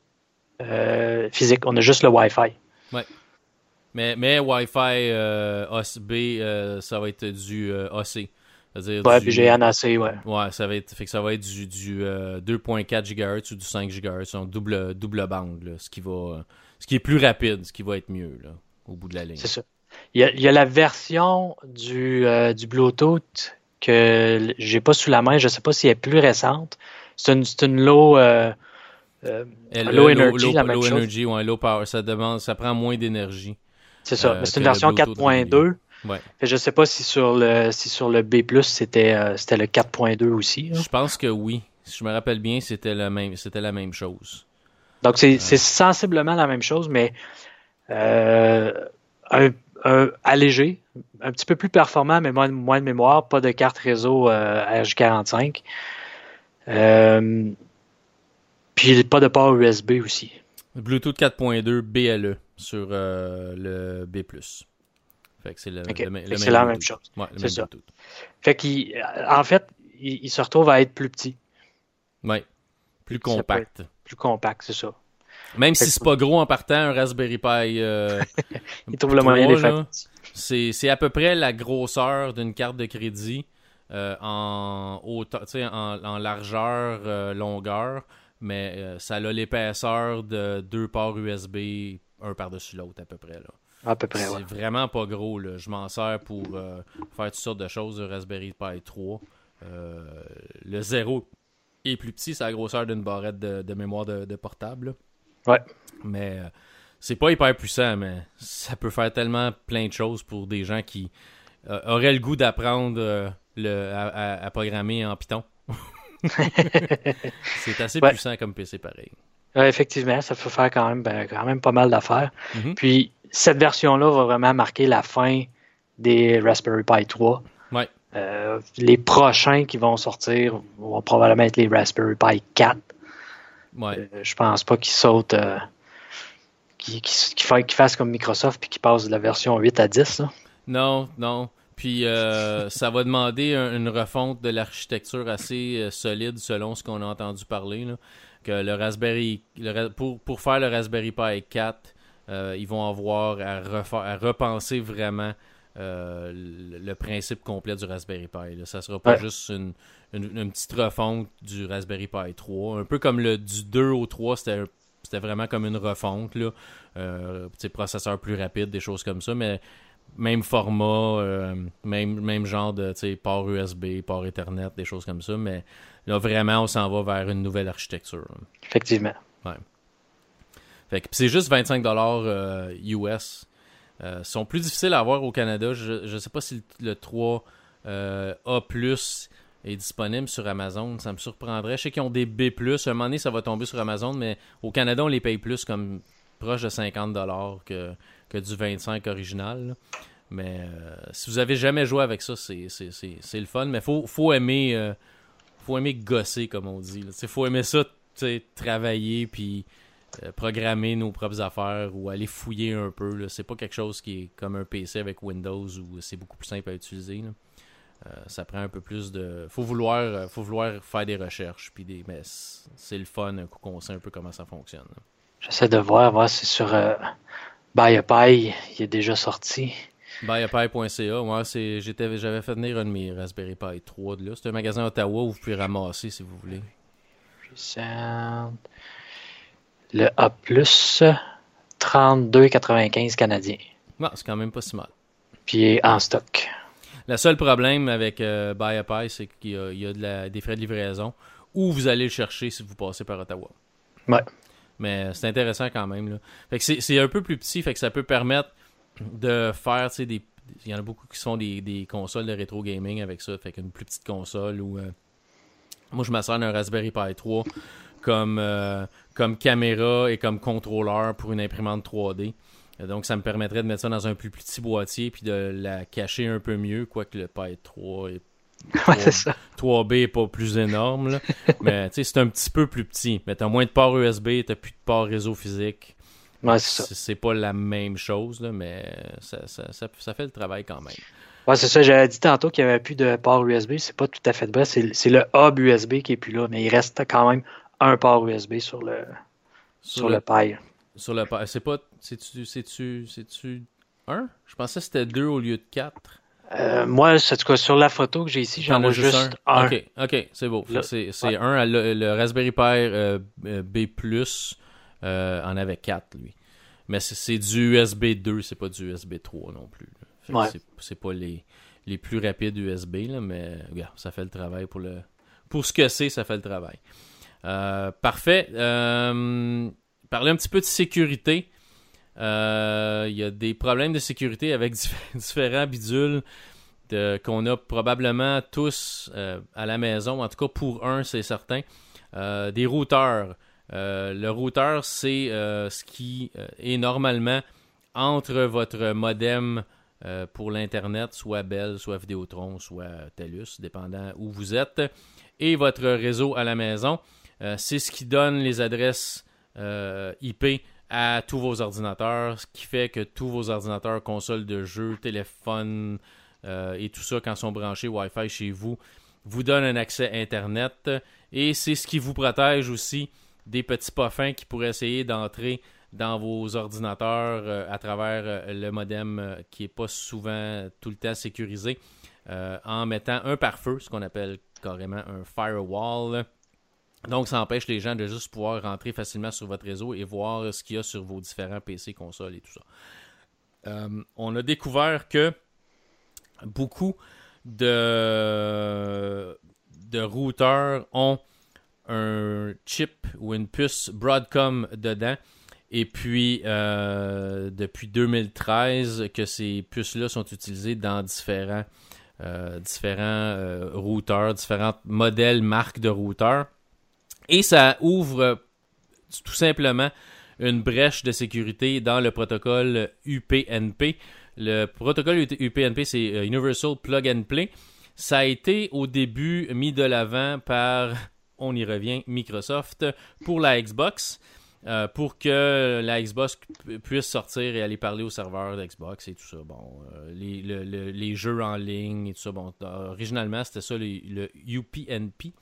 euh, physique. On a juste le Wi-Fi. Ouais. Mais, mais Wi-Fi euh, OSB, ça va être du AC. C'est-à-dire ouais, du... GNAC, ouais. Ouais, ça va être, fait que ça va être du, du 2.4 euh, GHz ou du 5 GHz, donc double, double bande, là, ce, qui va, ce qui est plus rapide, ce qui va être mieux là, au bout de la ligne. C'est ça. Il y, a, il y a, la version du, euh, du Bluetooth que j'ai pas sous la main, je sais pas si elle est plus récente. C'est une, une low, euh, euh low, energy, low, la même low energy, ouais, low power, ça demande, ça prend moins d'énergie. C'est ça, mais c'est une version 4.2. Ouais. Je sais pas si sur le si sur le B+ c'était euh, c'était le 4.2 aussi. Je pense que oui. Si je me rappelle bien, c'était la même c'était la même chose. Donc c'est sensiblement la même chose, mais euh, un, allégé, un petit peu plus performant, mais moins, moins de mémoire, pas de carte réseau euh, RJ45. Euh, puis pas de port USB aussi. Bluetooth 4.2 BLE sur le B+. Fait que c'est le, la même chose. c'est ça. Fait qu'en fait, il, se retrouve à être plus petit. Oui. Plus compact. Plus compact, c'est ça. Même si c'est pas gros en partant, un Raspberry Pi. Euh, il trouve le moyen de C'est à peu près la grosseur d'une carte de crédit euh, en, en, en largeur, euh, longueur, mais euh, ça a l'épaisseur de deux ports USB, un par-dessus l'autre à peu près. Là. À peu près, C'est vraiment pas gros. Là. Je m'en sers pour euh, faire toutes sortes de choses de Raspberry Pi 3. Euh, le 0 est plus petit, c'est la grosseur d'une barrette de, mémoire de, portable. Ouais. Mais euh, c'est pas hyper puissant, mais ça peut faire tellement plein de choses pour des gens qui auraient le goût d'apprendre le, à, programmer en Python. c'est assez puissant comme PC pareil. effectivement, ça peut faire quand même, ben, quand même pas mal d'affaires. Mm-hmm. Puis cette version-là va vraiment marquer la fin des Raspberry Pi 3. Euh, les prochains qui vont sortir vont probablement être les Raspberry Pi 4. Ouais. Euh, je pense pas qu'ils sautent, euh, qu'ils fassent comme Microsoft puis qu'ils passent de la version 8 à 10. Non, non. Puis ça va demander une refonte de l'architecture assez solide selon ce qu'on a entendu parler. que le Raspberry, pour, pour faire le Raspberry Pi 4, euh, ils vont avoir à, à repenser vraiment euh, le, principe complet du Raspberry Pi. Là. Ça sera pas juste une, petite refonte du Raspberry Pi 3. Un peu comme le du 2 au 3, c'était c'était vraiment comme une refonte. Là. Euh, processeur plus rapide, des choses comme ça, mais même format, euh, même, même genre de port USB, port Ethernet, des choses comme ça. Mais là, vraiment, on s'en va vers une nouvelle architecture. Effectivement. Ouais c'est juste 25 dollars US. Euh, euh, sont plus difficiles à avoir au Canada. Je ne sais pas si le 3 euh, A+, est disponible sur Amazon. Ça me surprendrait. Je sais qu'ils ont des B+. À un moment donné, ça va tomber sur Amazon, mais au Canada, on les paye plus comme proche de 50$ que, que du 25 original. Mais euh, si vous avez jamais joué avec ça, c'est le fun. Mais faut, faut aimer euh, faut aimer gosser, comme on dit. Il faut aimer ça, travailler puis euh, programmer nos propres affaires ou aller fouiller un peu. C'est pas quelque chose qui est comme un PC avec Windows où c'est beaucoup plus simple à utiliser. Ça prend un peu plus de. Faut vouloir, faut vouloir faire des recherches. Puis des... Mais c'est le fun un coup qu'on sait un peu comment ça fonctionne. J'essaie de voir, voir si sur BuyAPI, il est déjà sorti. BuyAPI.ca, moi, c'est, j'avais fait venir un de mes Raspberry Pi 3 de là. C'est un magasin à Ottawa où vous pouvez ramasser si vous voulez. Le A, 32,95 canadiens. Non, c'est quand même pas si mal. Puis en stock. Le seul problème avec euh, BuyAPI, c'est qu'il y a, de des frais de livraison où vous allez le chercher si vous passez par Ottawa. Ouais. Mais c'est intéressant quand même. Là. Fait que c'est un peu plus petit, fait que ça peut permettre de faire des. Il y en a beaucoup qui sont des, des, consoles de rétro gaming avec ça. Fait qu'une plus petite console ou. Euh, moi, je sers d'un Raspberry Pi 3 comme, euh, comme caméra et comme contrôleur pour une imprimante 3D. Donc, ça me permettrait de mettre ça dans un plus petit boîtier puis de la cacher un peu mieux, quoique le Pi 3 est 3, b n'est pas plus énorme, là. mais c'est un petit peu plus petit. Mais tu as moins de ports USB, tu plus de ports réseau physique. c'est pas la même chose, là, mais ça, ça, ça, fait le travail quand même. Ouais, c'est ça. J'avais dit tantôt qu'il n'y avait plus de port USB. C'est pas tout à fait vrai. C'est le hub USB qui est plus là, mais il reste quand même un port USB sur le, sur, le, Pi. Sur le Pi. C'est pas. C'est-tu. C'est-tu. un? Je pensais que c'était deux au lieu de quatre. Euh, moi, en tout cas, sur la photo que j'ai ici, j'en ai juste un. Ok, ok, c'est beau. C'est un. Le, Raspberry Pi euh, euh, B+, en avait quatre, lui. Mais c'est du USB 2, c'est pas du USB 3 non plus. C'est pas les, les plus rapides USB, là, mais regarde, ça fait le travail pour le. Pour ce que c'est, ça fait le travail. parfait. parler un petit peu de sécurité. Euh, il y a des problèmes de sécurité avec différents bidules qu'on a probablement tous euh, à la maison. En tout cas, pour un, c'est certain. Euh, des routeurs. le routeur, c'est ce qui est normalement entre votre modem pour l'Internet, soit Bell, soit Vidéotron, soit TELUS, dépendant où vous êtes, et votre réseau à la maison. c'est ce qui donne les adresses IP à tous vos ordinateurs, ce qui fait que tous vos ordinateurs, consoles de jeux, téléphones euh, et tout ça, quand sont branchés Wi-Fi chez vous, vous donnent un accès Internet. Et c'est ce qui vous protège aussi des petits poffins qui pourraient essayer d'entrer dans vos ordinateurs euh, à travers euh, le modem qui n'est pas souvent tout le temps sécurisé en mettant un pare-feu, ce qu'on appelle carrément un firewall donc, ça empêche les gens de juste pouvoir rentrer facilement sur votre réseau et voir ce qu'il y a sur vos différents PC, consoles et tout ça. Euh, on a découvert que beaucoup de, routeurs ont un chip ou une puce Broadcom dedans. Et puis, euh, depuis 2013, que ces puces-là sont utilisées dans différents, euh, différents routeurs, différents modèles, marques de routeurs. Et ça ouvre tout simplement une brèche de sécurité dans le protocole UPnP. Le protocole UPnP, c'est euh, Universal Plug and Play. Ça a été au début mis de l'avant par, on y revient, Microsoft pour la Xbox. Euh, pour que la Xbox puisse sortir et aller parler au serveur d'Xbox et tout ça. Bon, euh, les, jeux en ligne et tout ça. Bon, originalement, c'était ça, le UPnP.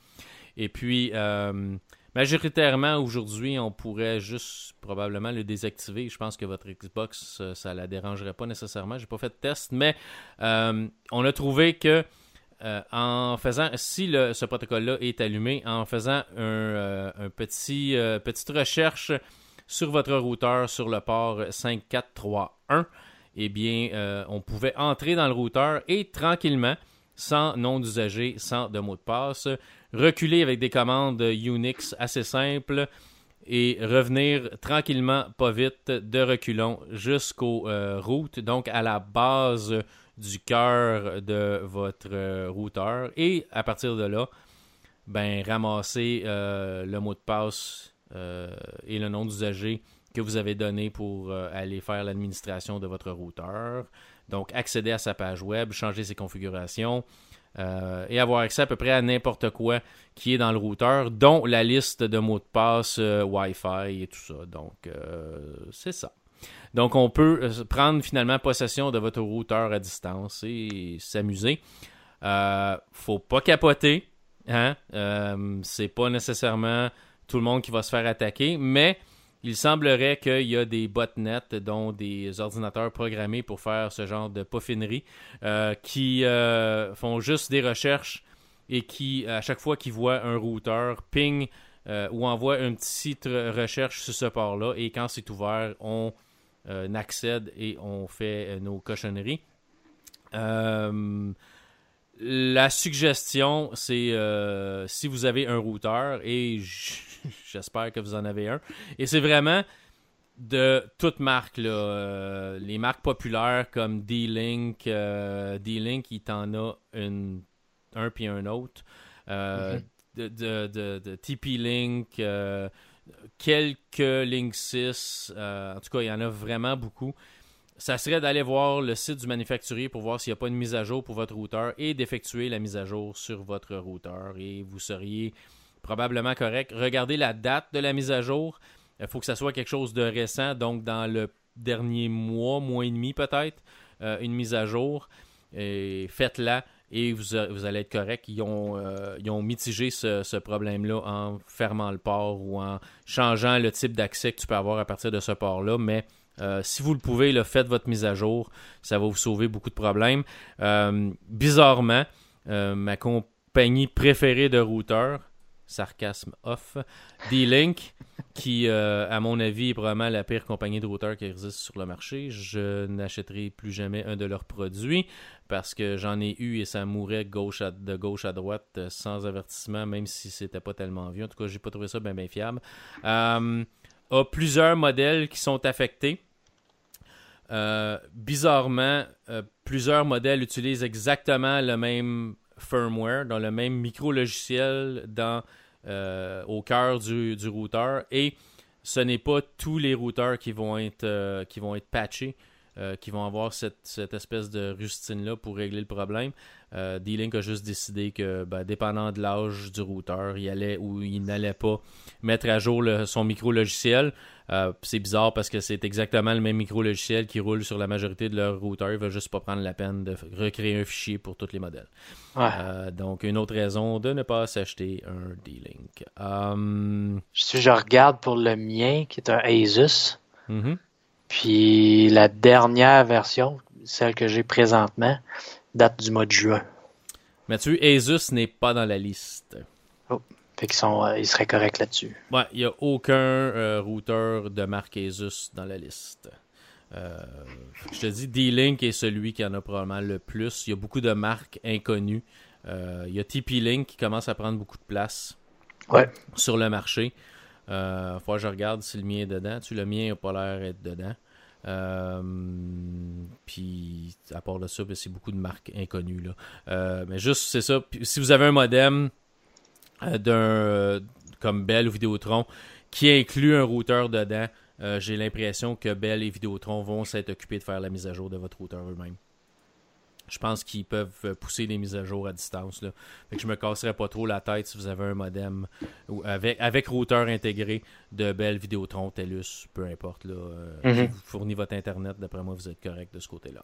Et puis, euh, majoritairement, aujourd'hui, on pourrait juste probablement le désactiver. Je pense que votre Xbox, ça ne la dérangerait pas nécessairement. Je n'ai pas fait de test, mais euh, on a trouvé que euh, en faisant, si ce protocole-là est allumé, en faisant un, petit, petite recherche sur votre routeur sur le port 5431, eh bien, on pouvait entrer dans le routeur et tranquillement, sans nom d'usager, sans de mot de passe, reculer avec des commandes Unix assez simples et revenir tranquillement, pas vite, de reculons jusqu'aux euh, routes, donc à la base du cœur de votre routeur et à partir de là, ben, ramasser le mot de passe et le nom d'usager que vous avez donné pour aller faire l'administration de votre routeur. Donc, accéder à sa page web, changer ses configurations, euh, et avoir accès à peu près à n'importe quoi qui est dans le routeur, dont la liste de mots de passe euh, Wi-Fi et tout ça. Donc, euh, c'est ça. Donc, on peut prendre finalement possession de votre routeur à distance et s'amuser. faut pas capoter. Hein? c'est pas nécessairement tout le monde qui va se faire attaquer, mais il semblerait qu'il y a des botnets, dont des ordinateurs programmés pour faire ce genre de poffinerie, euh, qui euh, font juste des recherches et qui, à chaque fois qu'ils voient un routeur, ping euh, ou envoient un petit recherche sur ce port-là. Et quand c'est ouvert, on accède et on fait nos cochonneries. la suggestion, c'est si vous avez un routeur, et J'espère que vous en avez un. Et c'est vraiment de toutes marques, euh, les marques populaires comme D-Link. Euh, D-Link, il t'en a une, un puis un autre. Euh, de, de, de, TP-Link, quelques Link 6. en tout cas, il y en a vraiment beaucoup. Ça serait d'aller voir le site du manufacturier pour voir s'il n'y a pas une mise à jour pour votre routeur et d'effectuer la mise à jour sur votre routeur. Et vous seriez probablement correct. Regardez la date de la mise à jour. Il faut que ça soit quelque chose de récent, donc dans le dernier mois, mois et demi peut-être, euh, une mise à jour. Faites-la et vous, allez être correct. Ils ont, euh, mitigé ce, problème-là en fermant le port ou en changeant le type d'accès que tu peux avoir à partir de ce port-là. Mais euh, si vous le pouvez, faites votre mise à jour. Ça va vous sauver beaucoup de problèmes. bizarrement, ma compagnie préférée de routeur, sarcasme off, D-Link, qui, euh, à mon avis, est probablement la pire compagnie de routeurs qui existe sur le marché. Je n'achèterai plus jamais un de leurs produits parce que j'en ai eu et ça mourait de gauche à droite euh, sans avertissement, même si c'était pas tellement vieux. En tout cas, j'ai pas trouvé ça bien, bien fiable. Euh, a plusieurs modèles qui sont affectés. bizarrement, plusieurs modèles utilisent exactement le même firmware, dans le même micro-logiciel dans, euh, au cœur du, du, routeur. Et ce n'est pas tous les routeurs qui vont être, euh, qui vont être patchés. Euh, qui vont avoir cette, cette espèce de rustine-là pour régler le problème. Euh, D-Link a juste décidé que, ben, dépendant de l'âge du routeur, il allait ou il n'allait pas mettre à jour son micro-logiciel. Euh, c'est bizarre parce que c'est exactement le même micro-logiciel qui roule sur la majorité de leurs routeurs. Il va juste pas prendre la peine de recréer un fichier pour tous les modèles. donc, une autre raison de ne pas s'acheter un D-Link. Si je regarde pour le mien, qui est un Asus, mm-hmm. Puis la dernière version, celle que j'ai présentement, date du mois de juin. Mathieu, Asus n'est pas dans la liste. Oh, fait qu'ils sont, euh, ils seraient corrects là-dessus. Ouais, il n'y a aucun euh, routeur de marque Asus dans la liste. Euh, je te dis, D-Link est celui qui en a probablement le plus. Il y a beaucoup de marques inconnues. il y a TP-Link qui commence à prendre beaucoup de place sur le marché. Euh, faut que je regarde si le mien est dedans. Tu, le mien n'a pas l'air d'être dedans. Euh, puis à part de ça, ben, c'est beaucoup de marques inconnues. Là. Euh, mais juste, c'est ça. si vous avez un modem euh, d'un comme Bell ou Vidéotron qui inclut un routeur dedans, j'ai l'impression que Bell et Vidéotron vont s'être occupés de faire la mise à jour de votre routeur eux-mêmes. Je pense qu'ils peuvent pousser des mises à jour à distance. Là. Fait que je me casserai pas trop la tête si vous avez un modem ou avec, avec routeur intégré de Bell, Vidéotron, TELUS, peu importe. Là, euh, mhm. vous fournit votre Internet. D'après moi, vous êtes correct de ce côté-là.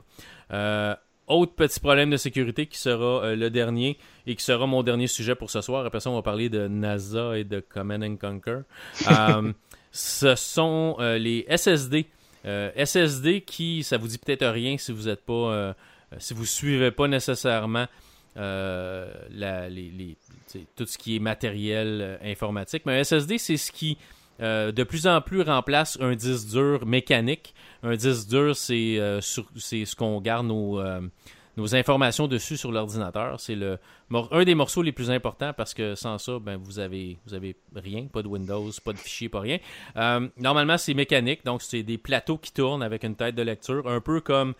Euh, autre petit problème de sécurité qui sera euh, le dernier et qui sera mon dernier sujet pour ce soir. Après ça, on va parler de NASA et de Command and Conquer. ce sont les SSD. SSD qui, ça vous dit peut-être rien si vous n'êtes pas euh, si vous ne suivez pas nécessairement euh, tout ce qui est matériel euh, informatique, mais un SSD, c'est ce qui de plus en plus remplace un disque dur mécanique. Un disque dur, c'est ce qu'on garde nos, informations dessus sur l'ordinateur. C'est le un des morceaux les plus importants parce que sans ça, ben, vous avez vous avez rien, pas de Windows, pas de fichiers, pas rien. normalement, c'est mécanique, donc c'est des plateaux qui tournent avec une tête de lecture, un peu comme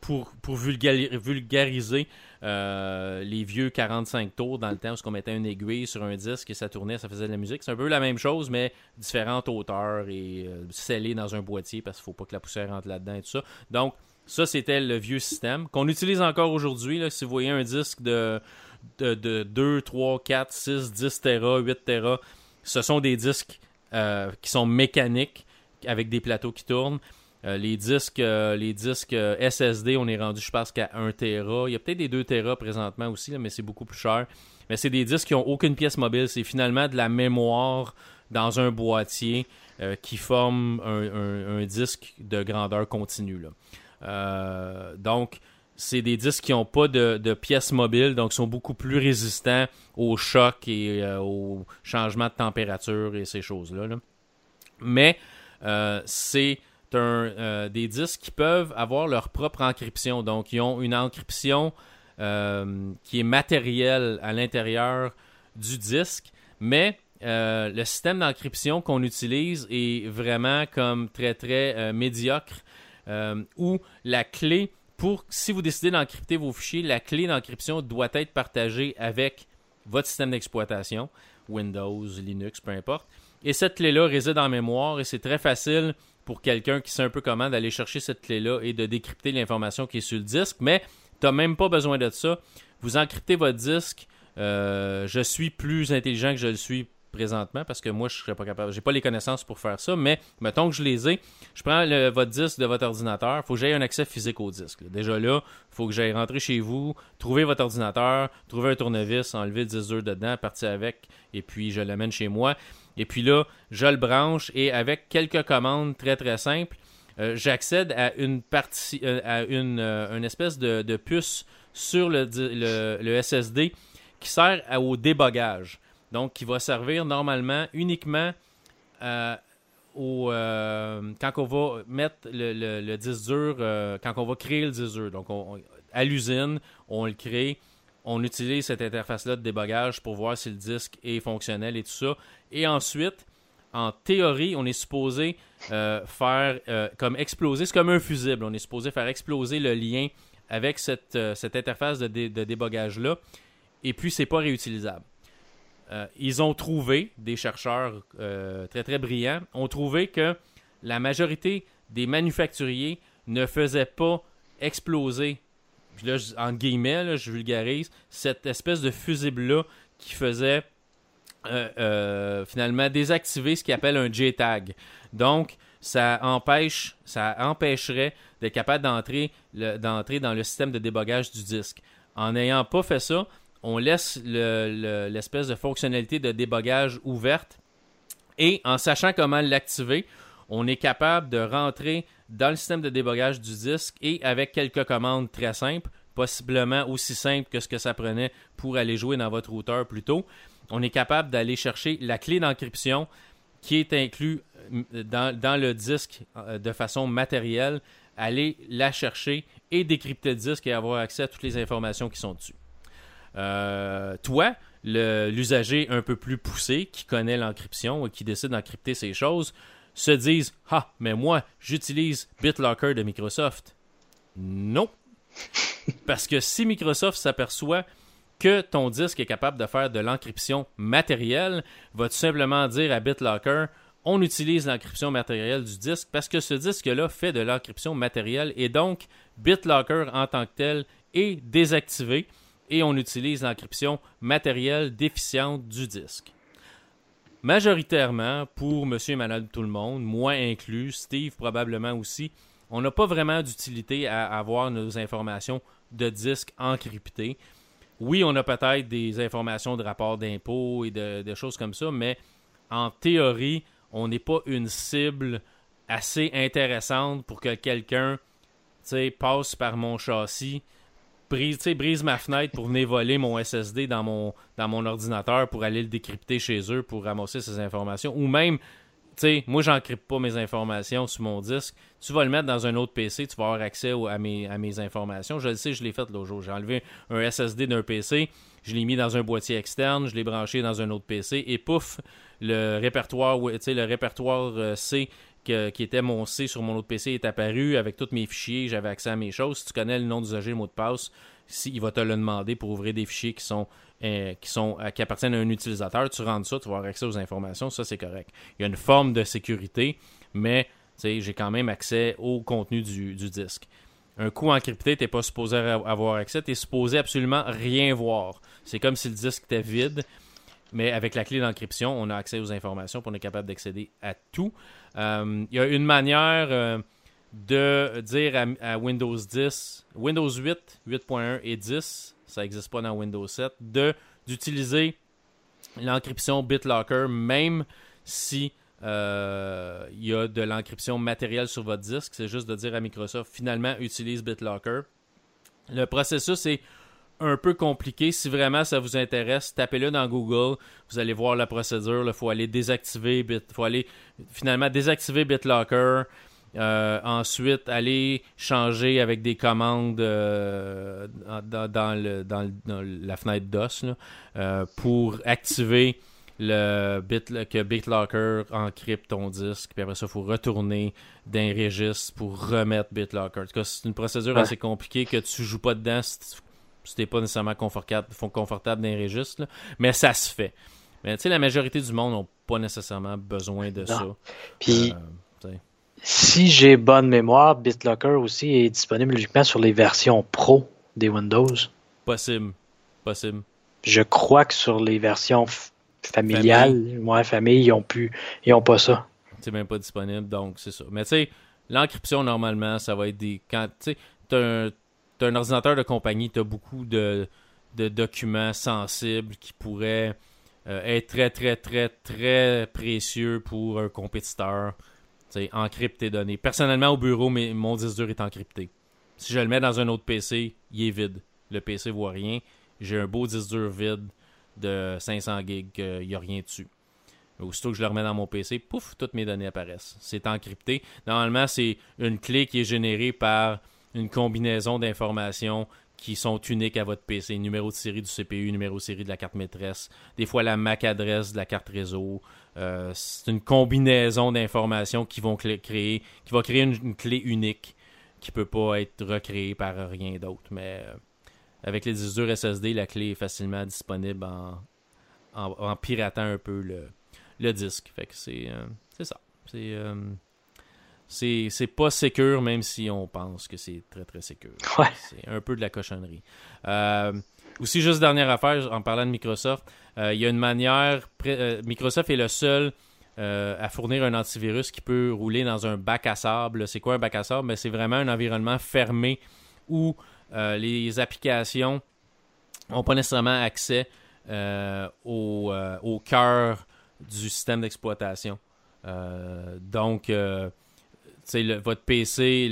pour, pour vulgariser euh, les vieux 45 tours dans le temps où on mettait une aiguille sur un disque et ça tournait, ça faisait de la musique. C'est un peu la même chose, mais différentes hauteurs et euh, scellé dans un boîtier parce qu'il ne faut pas que la poussière rentre là-dedans et tout ça. Donc, ça, c'était le vieux système qu'on utilise encore aujourd'hui. Si vous voyez un disque de, de, 2, 3, 4, 6, 10 Tera, 8 Tera, ce sont des disques euh, qui sont mécaniques avec des plateaux qui tournent. Euh, les disques, euh, les disques euh, SSD, on est rendu, je pense, qu'à 1 Tera. Il y a peut-être des 2 Tera présentement aussi, mais c'est beaucoup plus cher. Mais c'est des disques qui n'ont aucune pièce mobile. C'est finalement de la mémoire dans un boîtier qui forme un, disque de grandeur continue. donc, c'est des disques qui n'ont pas de, de, pièces mobiles, donc sont beaucoup plus résistants aux chocs et aux changements de température et ces choses-là. Mais c'est euh, des disques qui peuvent avoir leur propre encryption. Donc, ils ont une encryption euh, qui est matérielle à l'intérieur du disque, mais euh, le système d'encryption qu'on utilise est vraiment comme très très médiocre, où la clé pour, si vous décidez d'encrypter vos fichiers, la clé d'encryption doit être partagée avec votre système d'exploitation, Windows, Linux, peu importe. Et cette clé-là réside en mémoire et c'est très facile pour quelqu'un qui sait un peu comment d'aller chercher cette clé-là et de décrypter l'information qui est sur le disque, mais tu n'as même pas besoin de ça. Vous encryptez votre disque. Euh, je suis plus intelligent que je le suis présentement parce que moi je serais pas capable, j'ai pas les connaissances pour faire ça, mais mettons que je les ai, je prends votre disque de votre ordinateur, il faut que j'aie un accès physique au disque. Déjà là, il faut que j'aille rentrer chez vous, trouver votre ordinateur, trouver un tournevis, enlever le disque dedans, partir avec, et puis je l'amène chez moi. Et puis là, je le branche et avec quelques commandes très très simples, euh, j'accède à une partie, euh, à euh, une, espèce de, puce sur le, le, SSD qui sert au débogage. Donc, qui va servir normalement uniquement au, quand on va mettre le, disque dur, quand on va créer le disque dur. Donc, à l'usine, on le crée on utilise cette interface-là de débogage pour voir si le disque est fonctionnel et tout ça. Et ensuite, en théorie, on est supposé euh, faire euh, comme exploser, c'est comme un fusible, on est supposé faire exploser le lien avec cette, euh, interface de, débogage-là, et puis c'est pas réutilisable. ils ont trouvé, des chercheurs très très brillants, ont trouvé que la majorité des manufacturiers ne faisaient pas exploser là, en guillemets, je vulgarise, cette espèce de fusible-là qui faisait euh, euh, finalement désactiver ce qu'il appelle un JTAG. Donc, ça empêche, ça empêcherait d'être capable d'entrer, d'entrer dans le système de débogage du disque. En n'ayant pas fait ça, on laisse l'espèce de fonctionnalité de débogage ouverte et en sachant comment l'activer, on est capable de rentrer dans le système de débogage du disque et avec quelques commandes très simples, possiblement aussi simples que ce que ça prenait pour aller jouer dans votre routeur plus tôt, on est capable d'aller chercher la clé d'encryption qui est inclue euh, dans, le disque euh, de façon matérielle, aller la chercher et décrypter le disque et avoir accès à toutes les informations qui sont dessus. Euh, toi, l'usager un peu plus poussé qui connaît l'encryption et qui décide d'encrypter ces choses, se disent Ah, mais moi, j'utilise BitLocker de Microsoft. Non. Parce que si Microsoft s'aperçoit que ton disque est capable de faire de l'encryption matérielle, va tout simplement dire à BitLocker on utilise l'encryption matérielle du disque parce que ce disque-là fait de l'encryption matérielle et donc BitLocker en tant que tel est désactivé et on utilise l'encryption matérielle déficiente du disque. Majoritairement pour monsieur et madame tout le monde, moi inclus, Steve probablement aussi, on n'a pas vraiment d'utilité à avoir nos informations de disques encryptées. Oui, on a peut-être des informations de rapport d'impôt et de, choses comme ça, mais en théorie, on n'est pas une cible assez intéressante pour que quelqu'un passe par mon châssis brise, brise ma fenêtre pour venir voler mon SSD dans mon, ordinateur pour aller le décrypter chez eux pour ramasser ces informations. Ou même, sais, moi, j'encrypte pas mes informations sur mon disque. Tu vas le mettre dans un autre PC, tu vas avoir accès à, mes, à mes informations. Je le sais, je l'ai fait l'autre jour. J'ai enlevé un SSD d'un PC, je l'ai mis dans un boîtier externe, je l'ai branché dans un autre PC et pouf, le répertoire, le répertoire euh, C qui était mon C sur mon autre PC est apparu avec tous mes fichiers, j'avais accès à mes choses. Si tu connais le nom d'usager, le mot de passe, si, il va te le demander pour ouvrir des fichiers qui sont euh, qui appartiennent à un utilisateur, tu rentres ça, tu vas avoir accès aux informations, ça c'est correct. Il y a une forme de sécurité, mais j'ai quand même accès au contenu du, disque. Un coup encrypté, tu n'es pas supposé avoir accès, tu es supposé absolument rien voir. C'est comme si le disque était vide, mais avec la clé d'encryption, on a accès aux informations on est capable d'accéder à tout. Euh, il y a une manière euh, de dire à, Windows 10, Windows 8, 8.1 et 10, ça n'existe pas dans Windows 7, de d'utiliser l'encryption BitLocker même si euh, il y a de l'encryption matérielle sur votre disque. C'est juste de dire à Microsoft, finalement, utilise BitLocker. Le processus est un peu compliqué. Si vraiment ça vous intéresse, tapez-le dans Google. Vous allez voir la procédure. Il faut aller désactiver Bit, faut aller finalement désactiver BitLocker. Euh, ensuite, aller changer avec des commandes euh, dans, la fenêtre DOS euh, pour activer le bit que BitLocker encrypte ton disque, puis après ça, il faut retourner d'un registre pour remettre BitLocker. En tout cas, c'est une procédure assez compliquée que tu joues pas dedans si t'es pas nécessairement confortable, confortable d'un registre, mais ça se fait. Mais tu sais, la majorité du monde n'a pas nécessairement besoin de ça. Puis, si j'ai bonne mémoire, BitLocker aussi est disponible uniquement sur les versions pro des Windows. Possible. Possible. Je crois que sur les versions familiales, moi, famille, ils ont pu, ils ont pas ça. C'est même pas disponible, donc c'est ça. Mais tu sais, l'encryption normalement, ça va être des quand tu sais, un, un ordinateur de compagnie, tu as beaucoup de, documents sensibles qui pourraient euh, être très, très, très, très précieux pour un compétiteur. Encrypte tes données. Personnellement, au bureau, mon disque dur est encrypté. Si je le mets dans un autre PC, il est vide. Le PC voit rien. J'ai un beau disque dur vide de 500 gigs, il n'y a rien dessus. Aussitôt que je le remets dans mon PC, pouf, toutes mes données apparaissent. C'est encrypté. Normalement, c'est une clé qui est générée par une combinaison d'informations qui sont uniques à votre PC. Numéro de série du CPU, numéro de série de la carte maîtresse, des fois la MAC adresse de la carte réseau. Euh, c'est une combinaison d'informations qui vont créer, qui va créer une, clé unique qui peut pas être recréée par rien d'autre. Mais euh, avec les disques durs SSD, la clé est facilement disponible en, piratant un peu le, disque. Fait que c'est euh, ça. C'est c'est pas sécure, même si on pense que c'est très très sécure. C'est un peu de la cochonnerie. Aussi, juste dernière affaire, en parlant de Microsoft, il y a une manière. Euh, Microsoft est le seul à fournir un antivirus qui peut rouler dans un bac à sable. C'est quoi un bac à sable? Ben, C'est vraiment un environnement fermé où les applications n'ont pas nécessairement accès au cœur du système d'exploitation. donc, votre PC,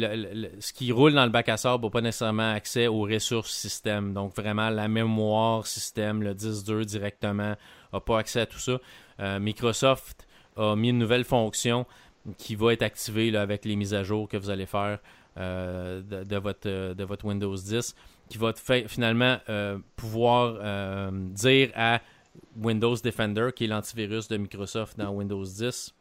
ce qui roule dans le bac à sable n'a pas nécessairement accès aux ressources système. Donc, vraiment, la mémoire système, le 10.2 directement, n'a pas accès à tout ça. Euh, Microsoft a mis une nouvelle fonction qui va être activée avec les mises à jour que vous allez faire euh, de, votre, de votre Windows 10, qui va finalement euh, pouvoir dire à Windows Defender, qui est l'antivirus de Microsoft dans Windows 10,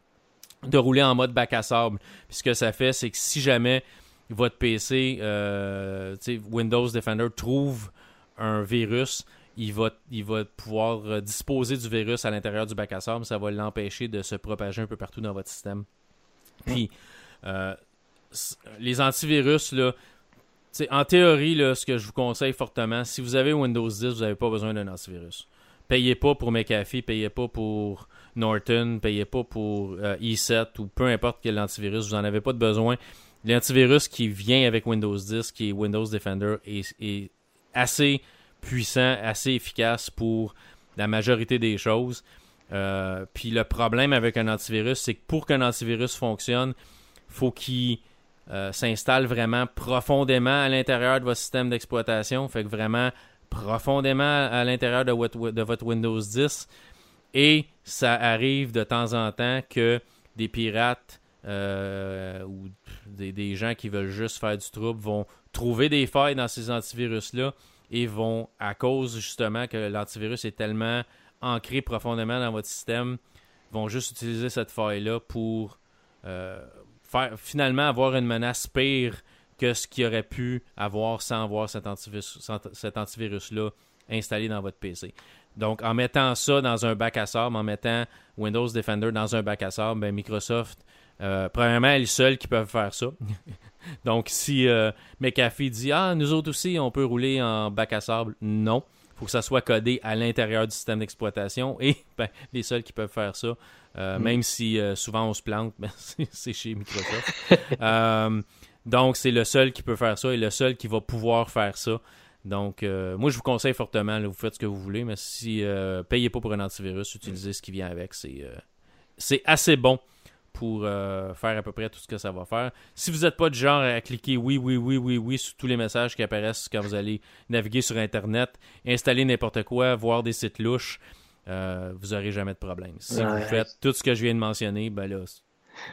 de rouler en mode bac à sable. Puis ce que ça fait, c'est que si jamais votre PC, euh, Windows Defender, trouve un virus, il va, pouvoir euh, disposer du virus à l'intérieur du bac à sable. Ça va l'empêcher de se propager un peu partout dans votre système. Puis, euh, les antivirus, là, en théorie, là, ce que je vous conseille fortement, si vous avez Windows 10, vous n'avez pas besoin d'un antivirus. Payez pas pour McAfee, payez pas pour Norton, payez pas pour E7 euh, ou peu importe quel antivirus, vous n'en avez pas de besoin. L'antivirus qui vient avec Windows 10, qui est Windows Defender, est, assez puissant, assez efficace pour la majorité des choses. Euh, puis le problème avec un antivirus, c'est que pour qu'un antivirus fonctionne, faut qu'il euh, s'installe vraiment profondément à l'intérieur de votre système d'exploitation. Fait que vraiment profondément à l'intérieur de votre Windows 10. Et ça arrive de temps en temps que des pirates euh, ou des, gens qui veulent juste faire du trouble vont trouver des failles dans ces antivirus-là et vont, à cause justement que l'antivirus est tellement ancré profondément dans votre système, vont juste utiliser cette faille-là pour, euh, faire, finalement avoir une menace pire que ce qu'il aurait pu avoir sans avoir cet antivirus-là installé dans votre PC. Donc, en mettant ça dans un bac à sable, en mettant Windows Defender dans un bac à sable, ben Microsoft, euh, premièrement, est le seul qui peuvent faire ça. Donc, si euh, McAfee dit Ah, nous autres aussi, on peut rouler en bac à sable, non. Il faut que ça soit codé à l'intérieur du système d'exploitation. Et ben, les seuls qui peuvent faire ça, euh, mm. même si euh, souvent on se plante, ben, c'est chez Microsoft. donc, c'est le seul qui peut faire ça et le seul qui va pouvoir faire ça. Donc, moi, je vous conseille fortement, vous faites ce que vous voulez, mais si payez pas pour un antivirus, utilisez ce qui vient avec. C'est assez bon pour euh, faire à peu près tout ce que ça va faire. Si vous n'êtes pas du genre à cliquer oui, oui, oui, oui, oui sur tous les messages qui apparaissent quand vous allez naviguer sur Internet, installer n'importe quoi, voir des sites louches, euh, vous n'aurez jamais de problème. Si vous faites tout ce que je viens de mentionner, ben là,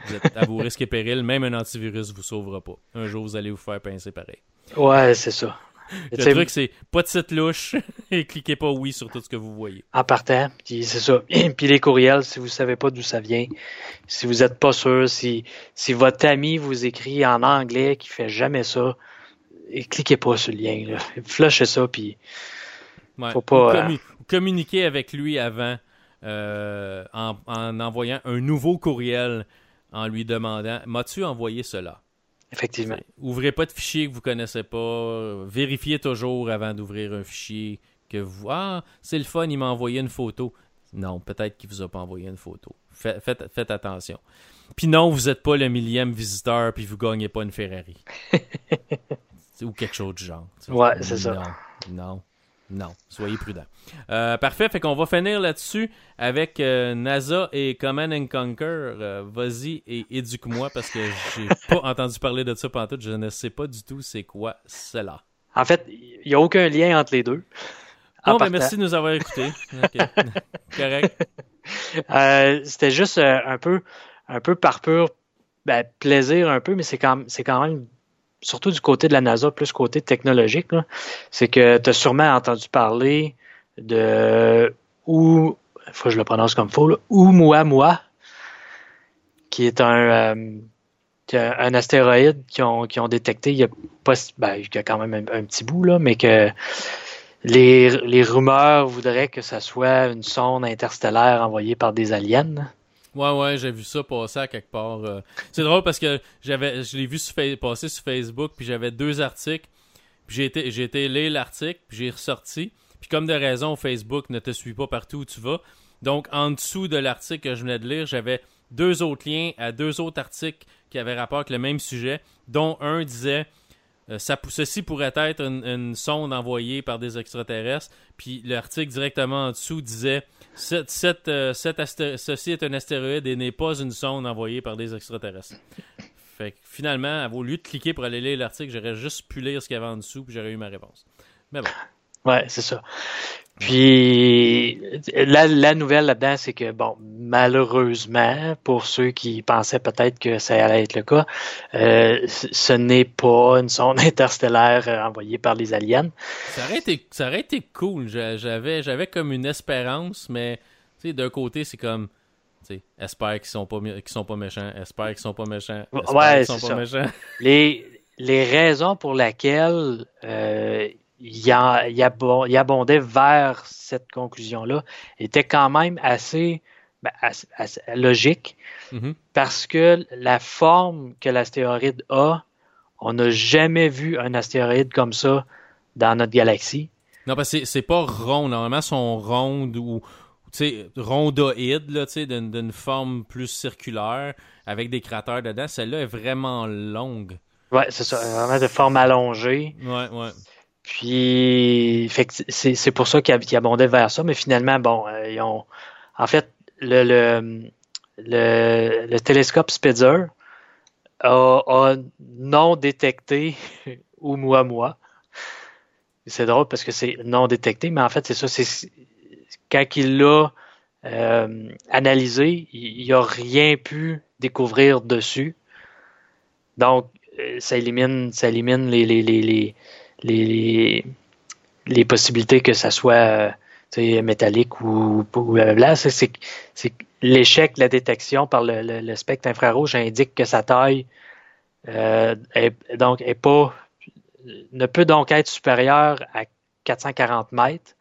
vous êtes à vos risques et périls. Même un antivirus ne vous sauvera pas. Un jour, vous allez vous faire pincer pareil. Ouais, c'est ça. Le truc, c'est pas de site louche et cliquez pas oui sur tout ce que vous voyez. En partant, c'est ça. puis les courriels, si vous savez pas d'où ça vient, si vous êtes pas sûr, si, si votre ami vous écrit en anglais qui fait jamais ça, et cliquez pas sur le lien. Là. Flushez ça, puis faut pas... Euh, communiquez avec lui avant euh, en, en envoyant un nouveau courriel en lui demandant « M'as-tu envoyé cela? » Effectivement. Ouvrez pas de fichier que vous connaissez pas. Vérifiez toujours avant d'ouvrir un fichier que vous. Ah, c'est le fun, il m'a envoyé une photo. Non, peut-être qu'il vous a pas envoyé une photo. Faites, faites, attention. Puis non, vous n'êtes pas le millième visiteur puis vous gagnez pas une Ferrari. Ou quelque chose du genre. Ouais, c'est ça. Non. Non, soyez prudents. Euh, parfait, fait qu'on va finir là-dessus avec euh, NASA et Command and Conquer. Euh, vas-y et éduque-moi parce que j'ai pas entendu parler de ça pendant tout. Je ne sais pas du tout c'est quoi cela. En fait, il n'y a aucun lien entre les deux. Bon, ben merci de nous avoir écoutés. Correct. C'était juste un peu, un peu par pur ben, plaisir un peu, mais c'est quand, quand même surtout du côté de la NASA, plus côté technologique, c'est que tu as sûrement entendu parler de ou faut que je le prononce comme faux, Oumuamua, qui est un, euh, astéroïde qu'ils ont, détecté il y a, pas, ben, quand même un, petit bout, là, mais que les, les rumeurs voudraient que ça soit une sonde interstellaire envoyée par des aliens. Ouais, ouais, j'ai vu ça passer à quelque part. Euh. C'est drôle parce que j'avais, je l'ai vu passer sur Facebook, puis j'avais deux articles. Puis j'ai été, j'ai été lire l'article, puis j'ai ressorti. Puis comme de raison, Facebook ne te suit pas partout où tu vas. Donc, en dessous de l'article que je venais de lire, j'avais deux autres liens à deux autres articles qui avaient rapport avec le même sujet, dont un disait ça, ceci pourrait être une, sonde envoyée par des extraterrestres. Puis l'article directement en dessous disait cette, euh, ceci est un astéroïde et n'est pas une sonde envoyée par des extraterrestres. Fait que finalement, au lieu de cliquer pour aller lire l'article, j'aurais juste pu lire ce qu'il y avait en dessous puis j'aurais eu ma réponse. Mais bon. Ouais, c'est ça. Puis la, nouvelle là-dedans, c'est que bon, malheureusement, pour ceux qui pensaient peut-être que ça allait être le cas, euh, ce n'est pas une sonde interstellaire euh, envoyée par les aliens. Ça aurait été, ça aurait été cool. J'avais, j'avais comme une espérance, mais d'un côté, c'est comme espère qu'ils sont pas qu'ils sont pas méchants, espère qu'ils sont pas méchants, ouais, qu'ils sont pas méchants. Les, les raisons pour lesquelles euh, il, abondait vers cette conclusion-là était quand même assez, ben, logique mm-hmm. parce que la forme que l'astéroïde a, on n'a jamais vu un astéroïde comme ça dans notre galaxie. Non, parce que c'est pas rond. Normalement, sont rondes ou rondoïdes, d'une forme plus circulaire, avec des cratères dedans. Celle-là est vraiment longue. Ouais, c'est ça. Vraiment de forme allongée. Ouais, ouais. Puis, c'est pour ça qu'ils abondaient vers ça, mais finalement, bon, euh, ils ont. En fait, le, le, le, télescope Spitzer a, non détecté Oumuamua. C'est drôle parce que c'est non détecté, mais en fait, c'est ça. C'est quand il l'a euh, analysé, il n'a rien pu découvrir dessus. Donc, euh, ça élimine, ça élimine les, les, les les, les possibilités que ça soit euh, métallique ou, ou C'est l'échec de la détection par le, spectre infrarouge indique que sa taille euh, donc est pas ne peut donc être supérieure à 440 mètres.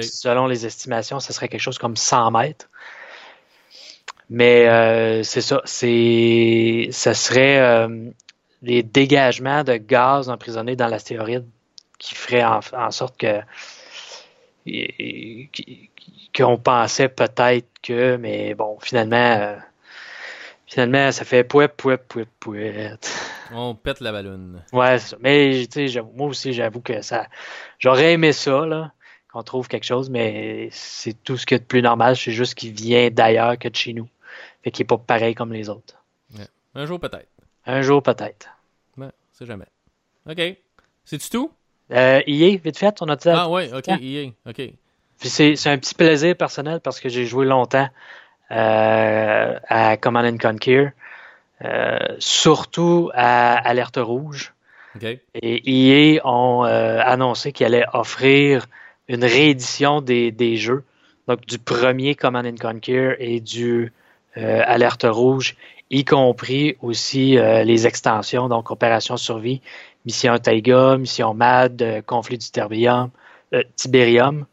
Selon les estimations, ce serait quelque chose comme 100 mètres. Mais euh, c'est ça, c'est ça serait euh, des dégagements de gaz emprisonnés dans l'astéroïde qui ferait en, sorte que qu'on pensait peut-être que, mais bon, finalement, euh, finalement, ça fait pouet, pouet, pouet, pouet. On pète la ballonne. Ouais, c'est ça. Mais, tu sais, moi aussi, j'avoue que ça, j'aurais aimé ça, là, qu'on trouve quelque chose, mais c'est tout ce qu'il y a de plus normal. C'est juste qu'il vient d'ailleurs que de chez nous. Fait qu'il n'est pas pareil comme les autres. Un jour, peut-être. Un jour, peut-être. Ouais, c'est jamais. OK. C'est-tu tout? Euh, EA, vite fait, on a dit. Ah ouais, ok, EA, ok. c'est, un petit plaisir personnel parce que j'ai joué longtemps euh, à Command and Conquer, euh, surtout à Alerte Rouge. Okay. Et EA ont euh, annoncé qu'ils allaient offrir une réédition des, des, jeux, donc du premier Command and Conquer et du Alerte Rouge, y compris aussi les extensions, donc Opération Survie Mission Taiga, Mission MAD, euh, Conflit du Tiberium, euh, Tiberium.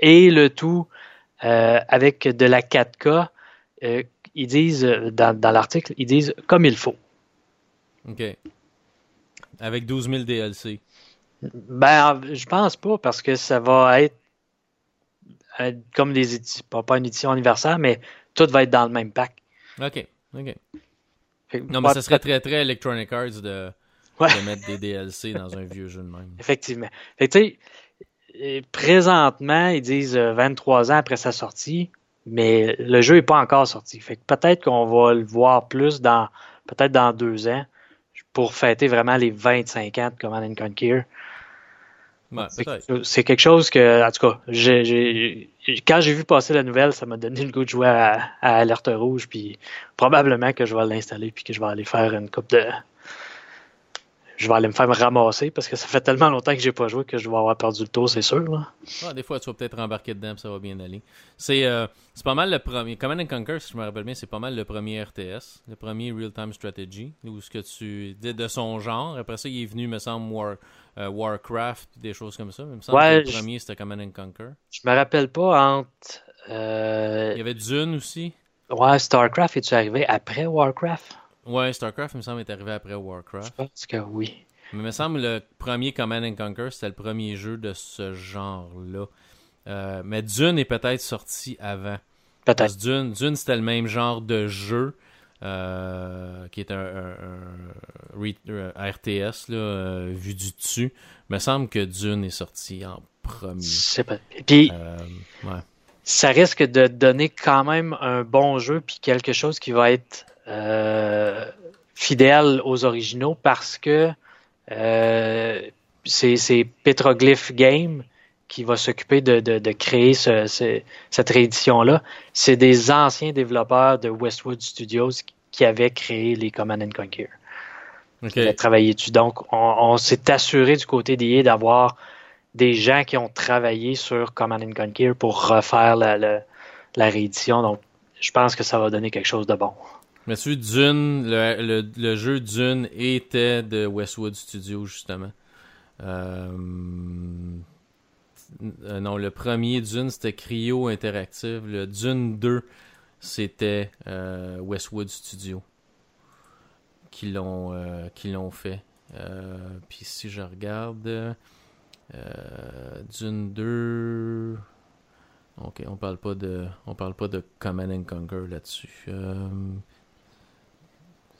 Et le tout euh, avec de la 4K. ils disent, dans, l'article, ils disent comme il faut. OK. Avec 12 000 DLC. Ben, je pense pas parce que ça va être comme des éditions, pas, une édition anniversaire, mais tout va être dans le même pack. OK. OK. non, mais ça serait très, très Electronic Arts de de mettre des DLC dans un vieux jeu de même. Effectivement. Fait tu sais, présentement, ils disent 23 euh, ans après sa sortie, mais le jeu n'est pas encore sorti. Fait que peut-être qu'on va le voir plus dans peut-être dans deux ans pour fêter vraiment les 25 ans de Command and C'est quelque chose que, en tout cas, quand j'ai vu passer la nouvelle, ça m'a donné le goût de jouer à, à Alerte Rouge, puis probablement que je vais l'installer, puis que je vais aller faire une coupe de, je vais aller me faire ramasser parce que ça fait tellement longtemps que j'ai pas joué que je vais avoir perdu le tour, c'est sûr. des fois, tu vas peut-être rembarquer dedans, ça va bien aller. C'est euh, pas mal le premier. Command Conquer, si je me rappelle bien, c'est pas mal le premier RTS, le premier Real-Time Strategy, où ce que tu dis de son genre. Après ça, il est venu, me semble, War, euh, Warcraft, des choses comme ça. Il me semble que le premier, c'était Command Conquer. Je me rappelle pas entre. Euh, il y avait Dune aussi. Ouais, StarCraft, es-tu arrivé après Warcraft? Ouais, StarCraft, il me semble, est arrivé après Warcraft. Je pense que oui. Mais il me semble le premier Command and Conquer, c'était le premier jeu de ce genre-là. Euh, mais Dune est peut-être sorti avant. Peut-être. Dune, Dune c'était le même genre de jeu. Euh, qui est un, RTS là, euh, vu du dessus. Il me semble que Dune est sorti en premier. Je pas. Puis, ouais. ça risque de donner quand même un bon jeu, puis quelque chose qui va être euh, fidèle aux originaux parce que euh, c'est Petroglyph Game qui va s'occuper de, créer cette réédition-là. C'est des anciens développeurs de Westwood Studios qui avaient créé les Command and Conquer. Ont travaillé dessus. Donc, on, s'est assuré du côté d'IA d'avoir des gens qui ont travaillé sur Command and Conquer pour refaire la, la réédition. Donc, je pense que ça va donner quelque chose de bon. Monsieur Dune, le, le, jeu Dune était de Westwood Studios, justement. Euh, euh, non, le premier Dune, c'était Cryo Interactive. Le Dune 2, c'était euh, Westwood Studios qui l'ont qui l'ont fait. Puis si je regarde Dune 2 OK, on parle pas de on parle pas de Command and Conquer là-dessus.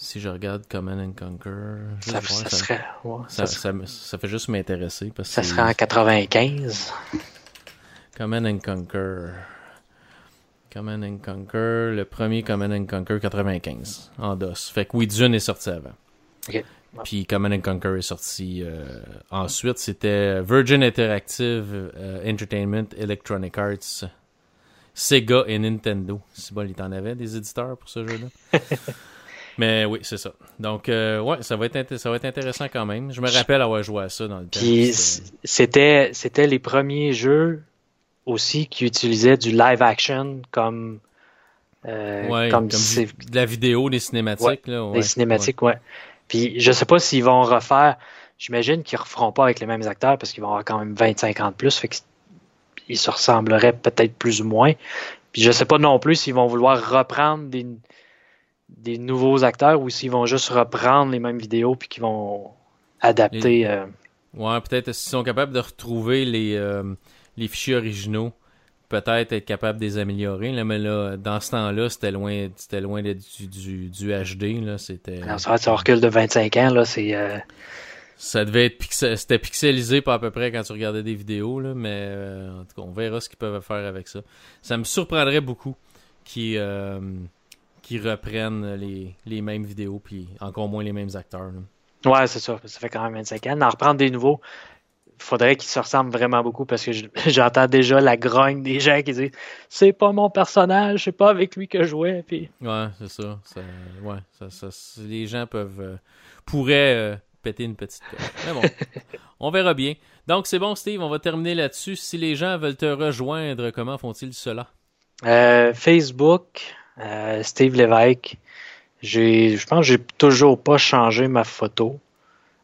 Si je regarde Command and Conquer, ça, ça, serait, ça, ça, fait juste m'intéresser. parce Ça serait en 95. Command and Conquer. Command and Conquer, le premier Command and Conquer 95 en DOS. Fait que oui, Dune est sorti avant. Puis Command and Conquer est sorti euh, ensuite. C'était Virgin Interactive euh, Entertainment, Electronic Arts, Sega et Nintendo. Si bon, il t'en avait des éditeurs pour ce jeu-là? Mais oui, c'est ça. Donc, euh, ouais, ça va, être ça va être intéressant quand même. Je me rappelle avoir joué à ça dans le temps. c'était, c'était les premiers jeux aussi qui utilisaient du live action comme, ouais, comme, de la vidéo, des cinématiques. là, des cinématiques, ouais. Puis je sais pas s'ils vont refaire. J'imagine qu'ils referont pas avec les mêmes acteurs parce qu'ils vont avoir quand même 25 ans de plus. Fait qu'ils se ressembleraient peut-être plus ou moins. Puis je sais pas non plus s'ils vont vouloir reprendre des, des nouveaux acteurs ou s'ils vont juste reprendre les mêmes vidéos puis qu'ils vont adapter. Euh, ouais, peut-être s'ils sont capables de retrouver les, euh, les fichiers originaux, peut-être être capables de les améliorer. Là, mais là, dans ce temps-là, c'était loin, c'était loin du, du, HD. Là, c'était. ça, ça recule de 25 ans, là, c'est. Euh, ça devait être c'était pixelisé pas à peu près quand tu regardais des vidéos, là, mais en tout cas, on verra ce qu'ils peuvent faire avec ça. Ça me surprendrait beaucoup qu'ils qui reprennent les, les, mêmes vidéos, puis encore moins les mêmes acteurs. Ouais, c'est ça. Ça fait quand même 25 ans. En reprendre des nouveaux, il faudrait qu'ils se ressemblent vraiment beaucoup parce que j'entends déjà la grogne des gens qui disent c'est pas mon personnage, c'est pas avec lui que je jouais. Puis... Ouais, c'est ça. ouais, ça, les gens peuvent euh, pourraient euh, péter une petite Mais bon, on verra bien. Donc c'est bon, Steve, on va terminer là-dessus. Si les gens veulent te rejoindre, comment font-ils cela? Euh, Facebook, euh, Steve Lévesque. J'ai, je pense que j'ai toujours pas changé ma photo.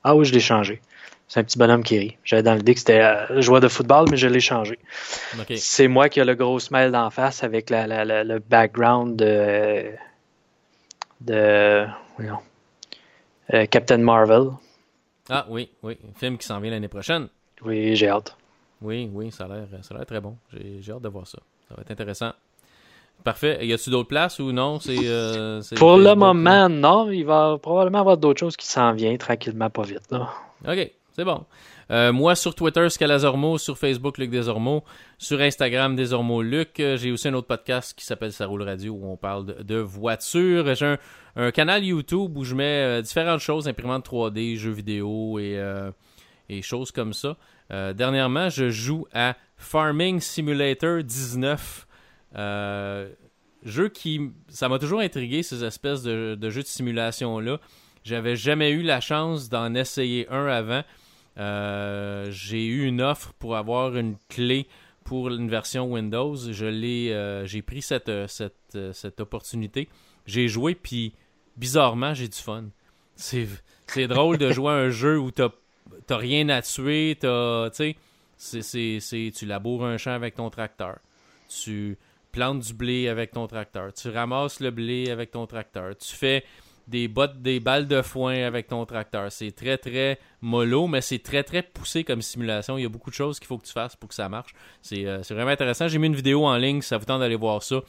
Ah oui, je l'ai changé. C'est un petit bonhomme qui rit. J'avais dans l'idée que c'était euh, joueur de football, mais je l'ai changé. C'est moi qui ai le gros smile d'en face avec la, le background de, de euh, Captain Marvel. Ah oui, oui. Un film qui s'en vient l'année prochaine. Oui, j'ai hâte. Oui, oui, ça a l'air très bon. J'ai hâte de voir ça. Ça va être intéressant. Parfait. Y a-tu d'autres places ou non? C'est, euh, Pour le moment, non. Il va probablement avoir d'autres choses qui s'en viennent tranquillement, pas vite. Là. OK, c'est bon. Euh, moi, sur Twitter, Scalazormo, sur Facebook, Luc Desormeaux, sur Instagram, Desormeaux Luc. Euh, j'ai aussi un autre podcast qui s'appelle Ça roule radio où on parle de, voitures. J'ai un, canal YouTube où je mets différentes choses, imprimantes 3D, jeux vidéo et, et choses comme ça. dernièrement, je joue à Farming Simulator 19. Euh, jeu qui. Ça m'a toujours intrigué, ces espèces de, jeux de simulation-là. J'avais jamais eu la chance d'en essayer un avant. Euh, j'ai eu une offre pour avoir une clé pour une version Windows. Je l'ai, euh, j'ai pris cette, cette, opportunité. J'ai joué, puis bizarrement, j'ai du fun. C'est, drôle de jouer à un jeu où t'as, t'as rien à tuer. T'as, c'est, c'est, tu laboures un champ avec ton tracteur. Tu, plantes du blé avec ton tracteur. Tu ramasses le blé avec ton tracteur. Tu fais des bottes, des balles de foin avec ton tracteur. C'est très, très mollo, mais c'est très, très poussé comme simulation. Il y a beaucoup de choses qu'il faut que tu fasses pour que ça marche. C'est euh, vraiment intéressant. J'ai mis une vidéo en ligne, si ça vous tente d'aller voir ça.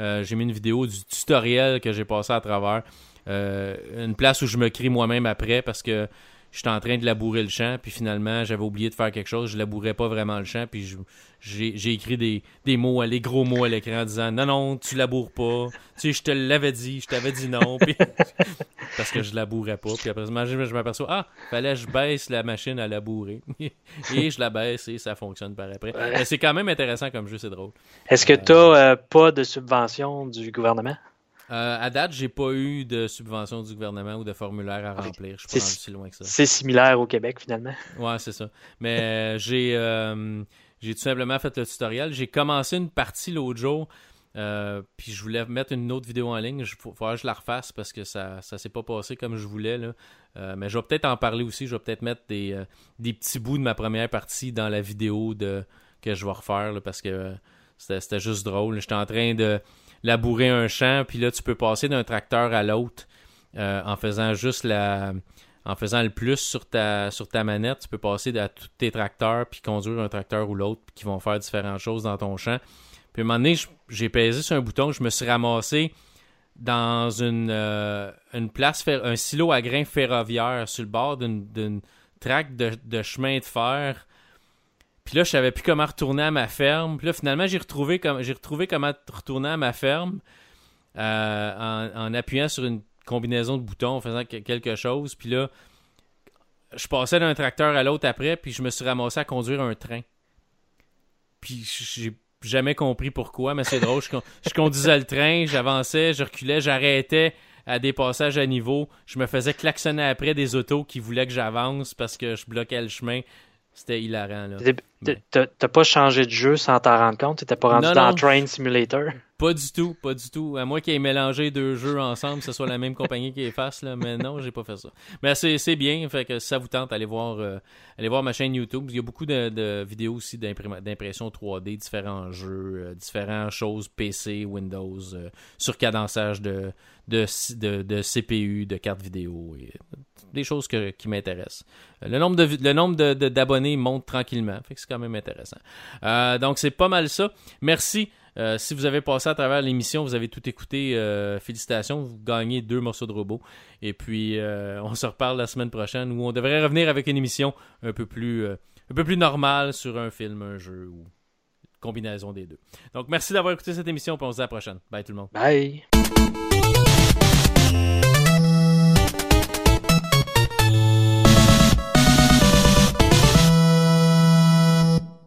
Euh, j'ai mis une vidéo du tutoriel que j'ai passé à travers. Euh, une place où je me crie moi-même après parce que j'étais en train de labourer le champ, puis finalement, j'avais oublié de faire quelque chose, je labourais pas vraiment le champ, puis j'ai écrit des, des mots, les gros mots à l'écran en disant non, non, tu laboures pas, tu sais, je te l'avais dit, je t'avais dit non, parce que je labourais pas, puis après, je, m'aperçois, ah, fallait que je baisse la machine à labourer, et je la baisse et ça fonctionne par après. Mais c'est quand même intéressant comme jeu, c'est drôle. Est-ce que tu n'as euh, pas de subvention du gouvernement? Euh, à date, j'ai pas eu de subvention du gouvernement ou de formulaire à remplir. Je suis pas si loin que ça. C'est similaire au Québec, finalement. Ouais, c'est ça. Mais euh, j'ai euh, j'ai tout simplement fait le tutoriel. J'ai commencé une partie l'autre jour. puis je voulais mettre une autre vidéo en ligne. Il faudrait que je la refasse parce que ça ça s'est pas passé comme je voulais. Là. mais je vais peut-être en parler aussi. Je vais peut-être mettre des, des petits bouts de ma première partie dans la vidéo de, que je vais refaire parce que c'était juste drôle. J'étais en train de labourer un champ, puis là, tu peux passer d'un tracteur à l'autre euh, en faisant juste la. En faisant le plus sur ta, sur ta manette, tu peux passer à tous tes tracteurs, puis conduire un tracteur ou l'autre, qui vont faire différentes choses dans ton champ. Puis à un moment donné, j'ai pesé sur un bouton, je me suis ramassé dans une, euh, une place, un silo à grains ferroviaire sur le bord d'une traque de, chemin de fer puis là, je savais plus comment retourner à ma ferme. Puis là, finalement, j'ai retrouvé, retrouvé comment retourner à ma ferme euh, en, appuyant sur une combinaison de boutons, en faisant quelque chose. Puis là, je passais d'un tracteur à l'autre après, puis je me suis ramassé à conduire un train. Puis j'ai jamais compris pourquoi, mais c'est drôle. Je, conduisais le train, j'avançais, je reculais, j'arrêtais à des passages à niveau. Je me faisais klaxonner après des autos qui voulaient que j'avance parce que je bloquais le chemin C'était hilarant. T'as pas changé de jeu sans t'en rendre compte? T'étais pas rendu dans Train Simulator? Pas du tout, pas du tout. À moins qu'ils aient mélangé deux jeux ensemble, que ce soit la même compagnie qui les fasse, là. mais non, j'ai pas fait ça. Mais c'est bien, fait que si ça vous tente, allez voir, euh, allez voir ma chaîne YouTube. Il y a beaucoup de, vidéos aussi d'impression 3D, différents jeux, euh, différentes choses PC, Windows, euh, surcadençage de, de, de, CPU, de cartes vidéo, et des choses qui m'intéressent. Le nombre de le nombre d'abonnés monte tranquillement, c'est quand même intéressant. donc c'est pas mal ça. Merci euh, si vous avez passé à travers l'émission, vous avez tout écouté, euh, félicitations, vous gagnez deux morceaux de robot. Et puis, euh, on se reparle la semaine prochaine où on devrait revenir avec une émission un peu plus, un peu plus normale sur un film, un jeu ou combinaison des deux. Donc, merci d'avoir écouté cette émission, on se dit à la prochaine. Bye tout le monde. Bye.